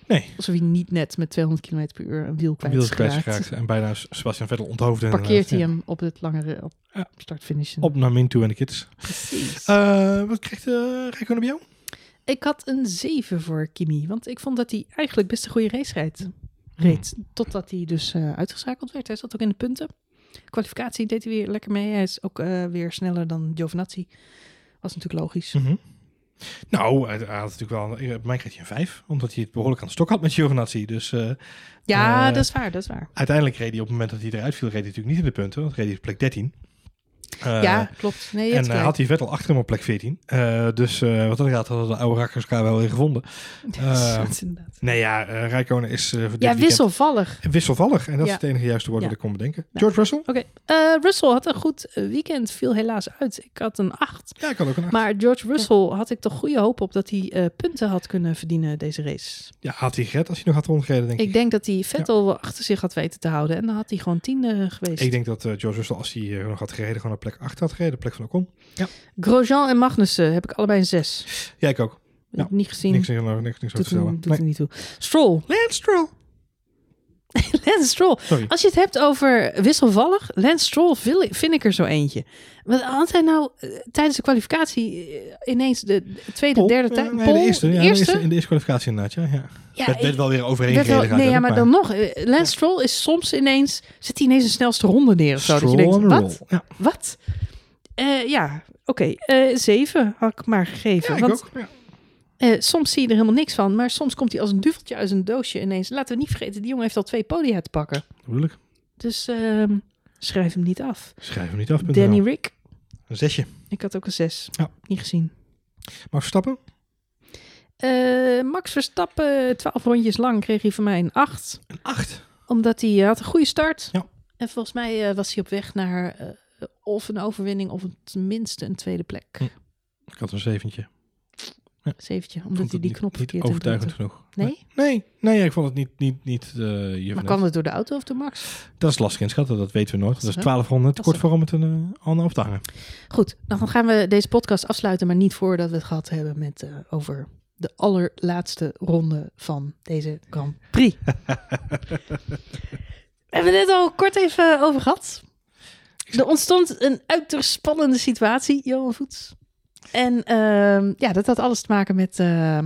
Nee. Alsof hij niet net met 200 km per uur een wiel kwijt geraakt. en bijna Sebastian Vettel onthoofd. Parkeert hij ja. hem op het langere op Ja. start-finish. Op naar Min toe en de kids. Precies. Eh, wat krijgt uh, Rijkonen bij jou? Ik had een 7 voor Kimi, want ik vond dat hij eigenlijk best een goede race reed. reed totdat hij dus eh, uitgeschakeld werd. Hij zat ook in de punten. Kwalificatie deed hij weer lekker mee. Hij is ook eh, weer sneller dan Giovinazzi. Was natuurlijk logisch. Mhm. Nou, hij, had natuurlijk wel... Bij mij kreeg hij een 5, omdat hij het behoorlijk aan de stok had met Giovinazzi. Dus eh, Ja, Eh, dat is waar, dat is waar. uiteindelijk reed hij op het moment dat hij eruit viel, reed hij natuurlijk niet in de punten. Want reed hij op plek 13. Eh, ja, klopt. Nee, En eh, had hij Vettel achter hem op plek 14. Eh, dus wat dat gaat, hadden de oude rakkers elkaar wel weer gevonden. eh, Dat is inderdaad. Nee ja, Rijkonen is Ja, weekend wisselvallig. wisselvallig. En dat is het enige juiste woord dat ik kon bedenken. George Russell? Oké, Russell had een goed weekend. Viel helaas uit. Ik had een 8. Ja, ik had ook een acht. Maar George Russell had ik toch goede hoop op dat hij punten had kunnen verdienen deze race. Ja, had hij gered als hij nog had rondgereden, denk ik. Ik denk dat hij Vettel achter zich had weten te houden. En dan had hij gewoon tiende geweest. Ik denk dat George Russell, als hij nog had gereden, gewoon op plek 8 had gereden. Plek van Ocon. Ja, Grosjean en Magnussen heb ik allebei een 6. ja ik ook. Ik niet gezien. Niks, niks, niks, niks doet te stellen. doet er niet toe. Stroll. Lance Stroll. Lance Stroll. Sorry. Als je het hebt over wisselvallig, Lance Stroll vind ik er zo eentje. Wat had hij nou eh, tijdens de kwalificatie eh, ineens de tweede, Pol? derde tijd? nee, de eerste. de ja, eerste? De in de eerste kwalificatie inderdaad, ja. ja. Ja, werd, wel weer overheen werd wel- gereden. nee, ja, maar dan nog. eh, Lance Stroll is soms ineens, zet hij ineens een snelste ronde neer of zo. Dat je denkt, wat? Ja, Wat? Ja, oké. zeven had ik maar gegeven. ja ik want ook. Eh, soms zie je er helemaal niks van. Maar soms komt hij als een duveltje uit een doosje ineens. Laten we niet vergeten, die jongen heeft al twee podia te pakken. Ik. Dus ehm, schrijf hem niet af. Schrijf hem niet af. Danny Rick. Een zesje. Ik had ook een zes. Ja. Niet gezien. Max Verstappen? Eh, Max Verstappen, 12 rondjes lang, kreeg hij van mij een 8. Een acht. Omdat hij eh, had een goede start. Ja. En volgens mij was hij op weg naar of een overwinning of tenminste een tweede plek. Hm. Ik had een zeventje. Zeventje, Vond omdat hij die niet- knop niet verkeerd overtuigend genoeg. Nee? Nee, nee, ik vond het niet, niet, niet uh, Maar kwam het door de auto of door Max? Dat is lastig inschatten, dat weten we nooit. Dat is Lastig, 1200 Lastig. kort voor om het een uh, ander op te hangen. Goed, dan gaan we deze podcast afsluiten, maar niet voordat we het gehad hebben met, uh, over de allerlaatste ronde van deze Grand Prix. we hebben het net al kort even over gehad. Er ontstond een uiterst spannende situatie, Johan Voets. En uh, ja, dat had alles te maken met, uh,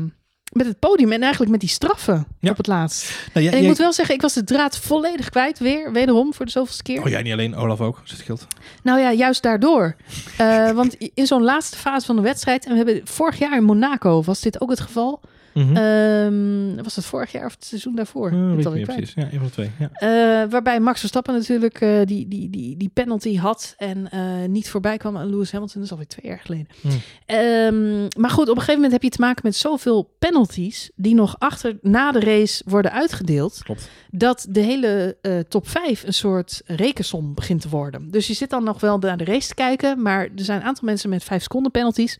met het podium en eigenlijk met die straffen ja. op het laatst. Nou, en ik jij... moet wel zeggen, ik was de draad volledig kwijt weer, wederom voor de zoveelste keer. Oh, jij niet alleen, Olaf ook, als het scheelt. Nou ja, juist daardoor. Uh, want in zo'n laatste fase van de wedstrijd, en we hebben vorig jaar in Monaco was dit ook het geval. Mhm. Ehm, was dat vorig jaar of het seizoen daarvoor? Weet ik kwijt. precies. Ja, een van twee. Ja. Eh, waarbij Max Verstappen natuurlijk eh, die, die, die, die penalty had en niet voorbij kwam aan Lewis Hamilton. Dat is alweer twee jaar geleden. Hmm. Ehm, maar goed, op een gegeven moment heb je te maken met zoveel penalties die nog achter na de race worden uitgedeeld. Klopt. Dat de hele top 5 een soort rekensom begint te worden. Dus je zit dan nog wel naar de race te kijken, maar er zijn een aantal mensen met 5 seconden penalties.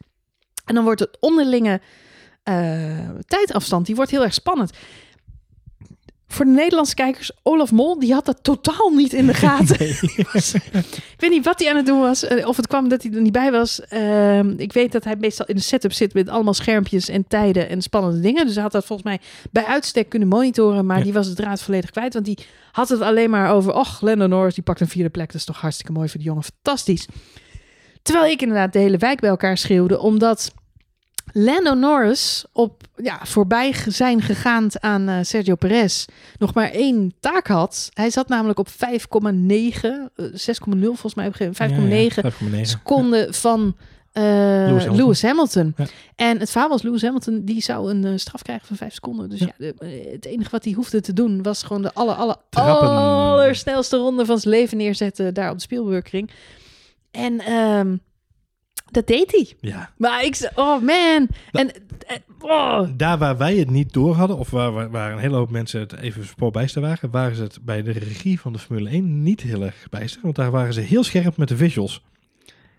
En dan wordt het onderlinge eh, tijdafstand, die wordt heel erg spannend. Voor de Nederlandse kijkers, Olaf Mol, die had dat totaal niet in de gaten. ik weet niet wat hij aan het doen was. eh, Of het kwam dat hij er niet bij was. Ehm, ik weet dat hij meestal in de setup zit met allemaal schermpjes en tijden en spannende dingen. Dus hij had dat volgens mij bij uitstek kunnen monitoren. Maar Ja. die was het draad volledig kwijt. Want die had het alleen maar over... Och, Lando Norris, die pakt een vierde plek. Dat is toch hartstikke mooi voor die jongen. Fantastisch. Terwijl ik inderdaad de hele wijk bij elkaar schreeuwde. Omdat Lando Norris op ja, voorbij zijn gegaan aan eh, Sergio Perez nog maar één taak had. Hij zat namelijk op 5,9, eh, 6,0 volgens mij, op een gegeven moment, 5,9 Ja, ja, 5,9. seconden van eh, Lewis Lewis Hamilton. Ja. En het verhaal was, Lewis Hamilton die zou een eh, straf krijgen van 5 seconden. Dus ja, Ja. de- eh, het enige wat hij hoefde te doen was gewoon de aller, aller, allersnelste ronde van zijn leven neerzetten daar op de Spielbergring. En ehm, dat deed hij. Ja. Maar ik zei, oh man. En, en- oh. Daar waar wij het niet door hadden, of waar, waar, een hele hoop mensen het even voorbijster waren, waren ze het bij de regie van de Formule 1 niet heel erg bijster. Want daar waren ze heel scherp met de visuals.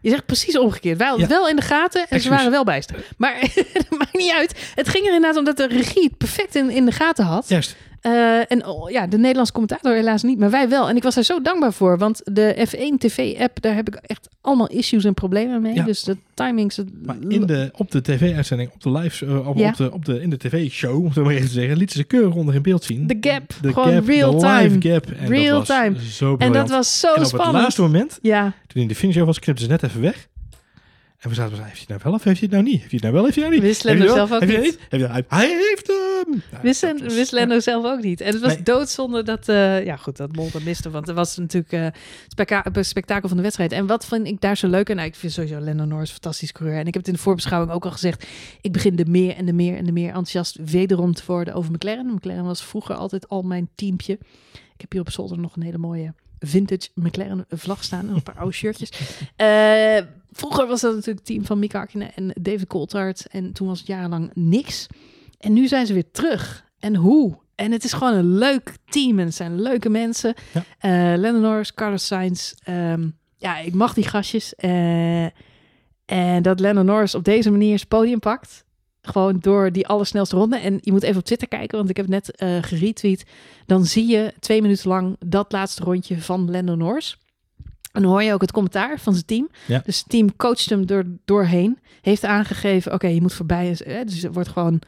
Je zegt precies omgekeerd. Wij hadden het wel in de gaten en ze waren wel bijster. Maar het maakt niet uit. Het ging er inderdaad om dat de regie het perfect in, in de gaten had. Juist. Eh, en oh, ja, de Nederlandse commentator helaas niet, maar wij wel. En ik was daar zo dankbaar voor, want de F1 TV-app, daar heb ik echt allemaal issues en problemen mee. Ja. Dus de timings... Het, Maar in de, op de tv-uitzending, op de live, eh, op, Ja. op de, op de, in de tv-show, om het maar even te zeggen, lieten ze keurig onder in beeld zien. De gap, De gewoon gap, real de time. live gap. En Real dat was time. Zo en dat was zo en op spannend. het laatste moment, Ja, toen in de finisher was, knipte ze net even weg. En we zaten heeft hij het nou wel of heeft hij het nou niet? Heeft hij het nou wel, heeft hij het nou niet? Wist zelf ook Heeft hij het niet. Heeft hij, heeft hem! Ja, wist, en, was- wist Lando zelf ook niet. En het was Nee. doodzonde dat... eh, ja goed, dat Mol dat miste, want er was natuurlijk het spektakel van de wedstrijd. En wat vind ik daar zo leuk aan? Nou, ik vind sowieso Lando Norris een fantastisch coureur. En ik heb het in de voorbeschouwing ook al gezegd. Ik begin de meer en de meer en de meer enthousiast wederom te worden over McLaren. McLaren was vroeger altijd al mijn teampje. Ik heb hier op zolder nog een hele mooie vintage McLaren vlag staan en een paar oude shirtjes. Eh, vroeger was dat natuurlijk het team van Mika Hakkinen en David Coulthard. En toen was het jarenlang niks. En nu zijn ze weer terug. En hoe? En het is gewoon een leuk team en het zijn leuke mensen. Ja. Eh Lennon Norris, Carlos Sainz. ehm, ja, ik mag die gastjes. Eh, en dat Lennon Norris op deze manier zijn podium pakt. Gewoon door die allersnelste ronde. En je moet even op Twitter kijken, want ik heb net eh geretweet. Dan zie je twee minuten lang dat laatste rondje van Lando Norris. En dan hoor je ook het commentaar van zijn team. Ja. Dus het team coacht hem door, doorheen. Heeft aangegeven, oké, je moet voorbij. Dus er wordt gewoon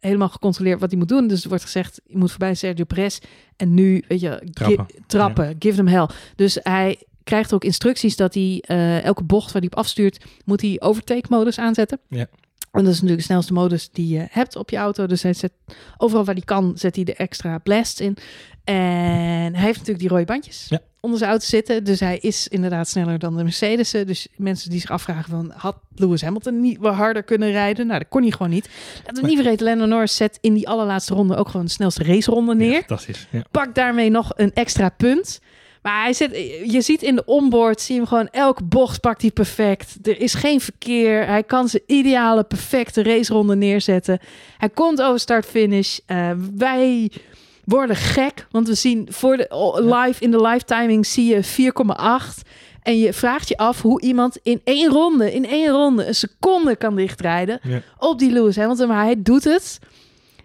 helemaal gecontroleerd wat hij moet doen. Dus er wordt gezegd, je moet voorbij Sergio Perez. En nu, weet je, gi- Trappen. give them hell. Dus hij krijgt ook instructies dat hij eh, elke bocht waar hij op afstuurt, moet hij overtake modus aanzetten. Ja. En dat is natuurlijk de snelste modus die je hebt op je auto. Dus hij zet overal waar hij kan, zet hij de extra blasts in. En hij heeft natuurlijk die rode bandjes Ja. onder zijn auto zitten. Dus hij is inderdaad sneller dan de Mercedes'en. Dus mensen die zich afvragen van, had Lewis Hamilton niet wat harder kunnen rijden? Nou, dat kon hij gewoon niet. Laten we Nee. niet vergeten, Lando Norris zet in die allerlaatste ronde ook gewoon de snelste raceronde neer Ja, fantastisch. Ja. pakt daarmee nog een extra punt. Maar hij zit, je ziet in de onboard, zie je hem gewoon elke bocht pakt hij perfect. Er is geen verkeer. Hij kan zijn ideale, perfecte raceronde neerzetten. Hij komt over start-finish. Eh, wij worden gek, want we zien voor de oh, live in de live timing zie je 4,8. En je vraagt je af hoe iemand in één ronde, in één ronde, een seconde kan dichtrijden Ja. op die Lewis Hamilton. Maar hij doet het.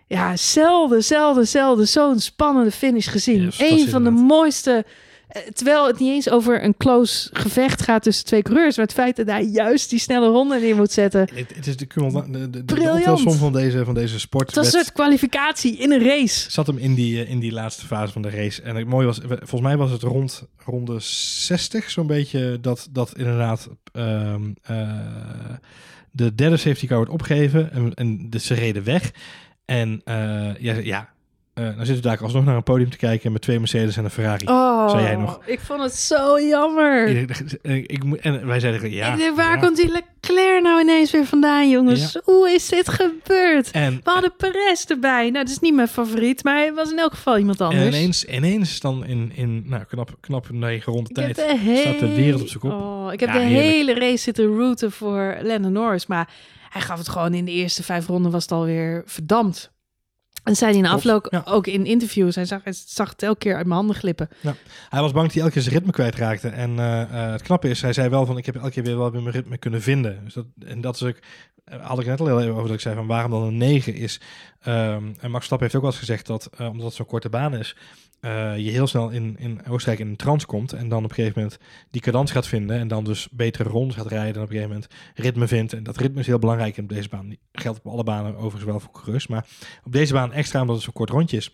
Ja, zelden, zelden, zelden zo'n spannende finish gezien. Een fantastisch van de mooiste. Eh, Terwijl het niet eens over een close gevecht gaat tussen twee coureurs. Maar het feit dat hij juist die snelle ronde neer moet zetten. Het, het is de, de, de, de, van deze, van deze sport. Het was een werd- soort kwalificatie in een race. zat hem in die, eh, in die laatste fase van de race. En het mooie was, volgens mij was het rond ronde 60 zo'n beetje dat, dat inderdaad ehm, eh, de derde safety car wordt opgegeven en, en dus ze reden weg. En ja, ja eh, dan zitten we daar alsnog naar een podium te kijken met twee Mercedes en een Ferrari. Oh, Zei jij nog? ik vond het zo jammer. Ik, moet- en wij zeiden ja. denk, waar ja. komt die Le Leclerc nou ineens weer vandaan, jongens? Hoe is dit gebeurd? En, We hadden Perez erbij. Nou, dat is niet mijn favoriet, maar hij was in elk geval iemand en anders. ineens, ineens dan in, in nou, knap, knap negen ronde tijd de hele... staat de wereld op zijn kop. Oh, ik heb Ja, de heerlijk. hele race zitten routen voor Lennon Norris, maar hij gaf het gewoon in de eerste vijf ronden was het alweer verdampt. En zei hij in afloop, ja. ook in interviews, hij zag, hij zag het elke keer uit mijn handen glippen. Hij was bang dat hij elke keer zijn ritme kwijtraakte. En eh, eh, het knappe is, hij zei wel van, ik heb elke keer weer wel weer mijn ritme kunnen vinden. Dus dat, en dat is ook, eh, had ik net al heel even over dat ik zei van waarom dan een 9 is. Ehm, en Max Verstappen heeft ook wel eens gezegd dat, omdat het zo'n korte baan is, eh, je heel snel in, in Oostenrijk in een trance komt. En dan op een gegeven moment die cadans gaat vinden. En dan dus betere rondes gaat rijden. En op een gegeven moment ritme vindt. En dat ritme is heel belangrijk in deze baan. Die geldt op alle banen overigens wel voor coureurs. Maar op deze baan extra omdat het zo'n kort rondje is.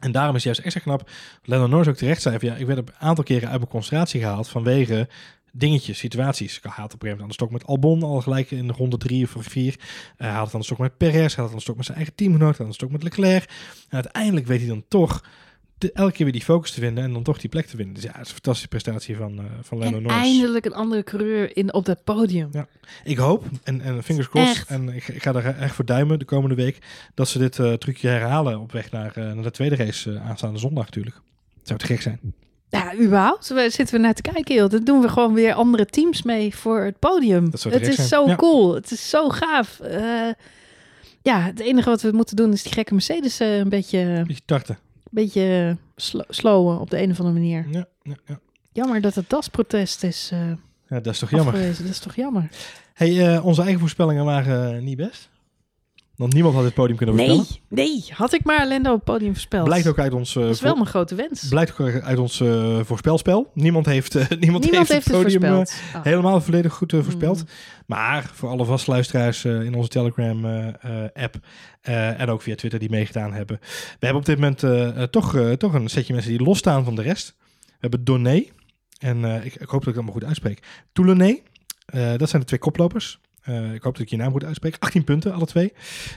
En daarom is juist extra knap. Lennon Norris ook terecht zei ja, ik werd een aantal keren uit mijn concentratie gehaald vanwege dingetjes, situaties. Ik had op een gegeven moment aan de stok met Albon al gelijk in de ronde drie of vier. Hij had het aan de stok met Perez, had het aan de stok met zijn eigen teamgenoot, aan de stok met Leclerc. En uiteindelijk weet hij dan toch de, elke keer weer die focus te vinden en dan toch die plek te winnen. Dus ja, het is een fantastische prestatie van, eh van En Norris. eindelijk een andere coureur in, op dat podium. Ja. Ik hoop, en, en fingers crossed, Echt. en ik, ik ga er echt voor duimen de komende week, dat ze dit eh, trucje herhalen op weg naar, eh, naar de tweede race aanstaande zondag natuurlijk. Zou te gek zijn. Ja, überhaupt. Waar zitten we naar te kijken, joh? Dan doen we gewoon weer andere teams mee voor het podium. Het is zijn. zo Ja. cool. Het is zo gaaf. Ja, het enige wat we moeten doen is die gekke Mercedes een beetje, Beetje tarten. Beetje slo- slowen op de een of andere manier. Ja, ja, ja. Jammer dat het DAS-protest is eh ja, dat is toch jammer. Dat is toch jammer? Hey, eh, onze eigen voorspellingen waren eh, niet best. Want niemand had dit podium kunnen Nee, voorspellen. nee. Had ik maar Lendo op het podium voorspeld. Blijkt ook uit ons, eh, dat is wel mijn grote wens. blijkt ook uit ons eh, voorspelspel. Niemand heeft, eh, niemand Niemand heeft, heeft het het podium. Oh. helemaal volledig goed voorspeld. Mm. Maar voor alle vastluisteraars in onze Telegram-app eh, en ook via Twitter die meegedaan hebben. We hebben op dit moment toch, toch een setje mensen die losstaan van de rest. We hebben Doné. En eh, ik, ik hoop dat ik het allemaal goed uitspreek. Touloné. Eh, dat zijn de twee koplopers. Eh, ik hoop dat ik je naam goed uitspreek. 18 punten, alle twee.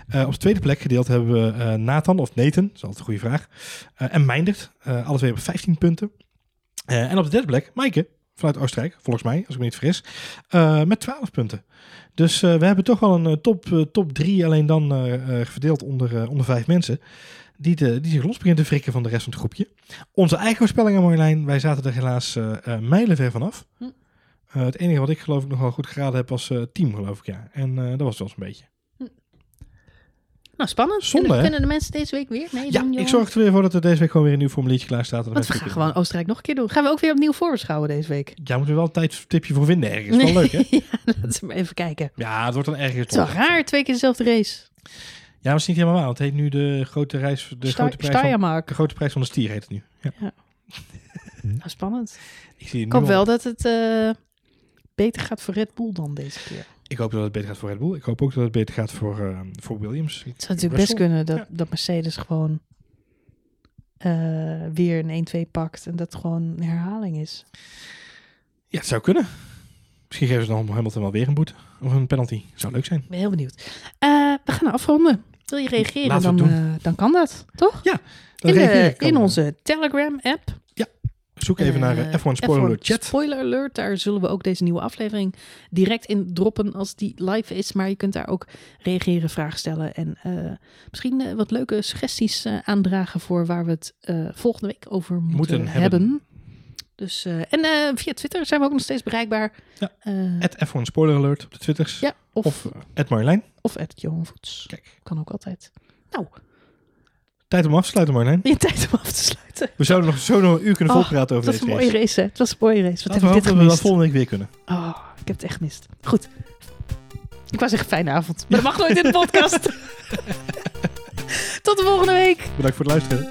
Eh, op de tweede plek gedeeld hebben we eh, Nathan of Nathan. Dat is altijd een goede vraag. En Meindert. Alle twee hebben 15 punten. En op de derde plek Maaike vanuit Oostenrijk, volgens mij, als ik me niet vergis. met 12 punten. Dus we hebben toch wel een top, top 3, alleen dan verdeeld onder, onder vijf mensen. Die, die zich los begint te frikken van de rest van het groepje. Onze eigen voorspellingen, Marjolein, wij zaten er helaas mijlenver vanaf. Hm. Eh, het enige wat ik geloof ik nog wel goed geraden heb was eh, team, geloof ik, ja. En eh, dat was wel eens een beetje. Nou, spannend. Zonde, kunnen, de mensen deze week weer meedoen? Ja, jongen? ik zorg er weer voor dat er deze week gewoon weer een nieuw formuliertje klaar staat. Want we gaan gewoon Oostenrijk nog een keer doen. Gaan we ook weer opnieuw voorbeschouwen deze week? Ja, moeten we wel een tijdstipje voor vinden ergens. Wel leuk, hè? ja, laten we even kijken. Ja, het wordt dan ergens. Het is wel raar, twee keer dezelfde race. Ja, maar het is niet helemaal waar. Het heet nu de grote reis, de, grote prijs van, de grote prijs van de stier heet het nu. Ja. Nou, spannend. Ik, zie Ik hoop wel dat het beter gaat voor Red Bull dan deze keer. Ik hoop dat het beter gaat voor Red Bull. Ik hoop ook dat het beter gaat voor, eh, voor Williams. Het zou natuurlijk best kunnen dat, Ja. dat Mercedes gewoon eh, weer een 1-2 pakt en dat gewoon een herhaling is. Ja, het zou kunnen. Misschien geven ze dan Hamilton wel weer een boete. Of een penalty. Zou leuk zijn. Ik ben heel benieuwd. Eh, we gaan afronden. Wil je reageren, Laten dan, dan kan dat, toch? In, de, dan. in onze Telegram-app. Zoek even naar eh, Eh, F1 Spoiler Alert Chat. Spoiler alert, daar zullen we ook deze nieuwe aflevering direct in droppen als die live is. Maar je kunt daar ook reageren, vragen stellen en eh, misschien eh, wat leuke suggesties aandragen voor waar we het volgende week over moeten, Moeten hebben. hebben. Dus, en via Twitter zijn we ook nog steeds bereikbaar. Ja. Eh, At F1 Spoiler Alert op de Twitters. ja, of, Of of, at Marjolein. at Johan Voets. Kijk. Kan ook altijd. Nou, Tijd om af te sluiten, Marjolein. weer tijd om af te sluiten. We zouden nog zo nog een uur kunnen Oh, volpraten over Het was deze een mooie race. race, hè? Het was een mooie race. Wat Laten we heb ik dit dat we dat gemist? volgende week weer kunnen. Oh, ik heb het echt gemist. Goed. Ik wou zeggen fijne avond. Maar dat mag nooit in de podcast. Tot de volgende week. Bedankt voor het luisteren.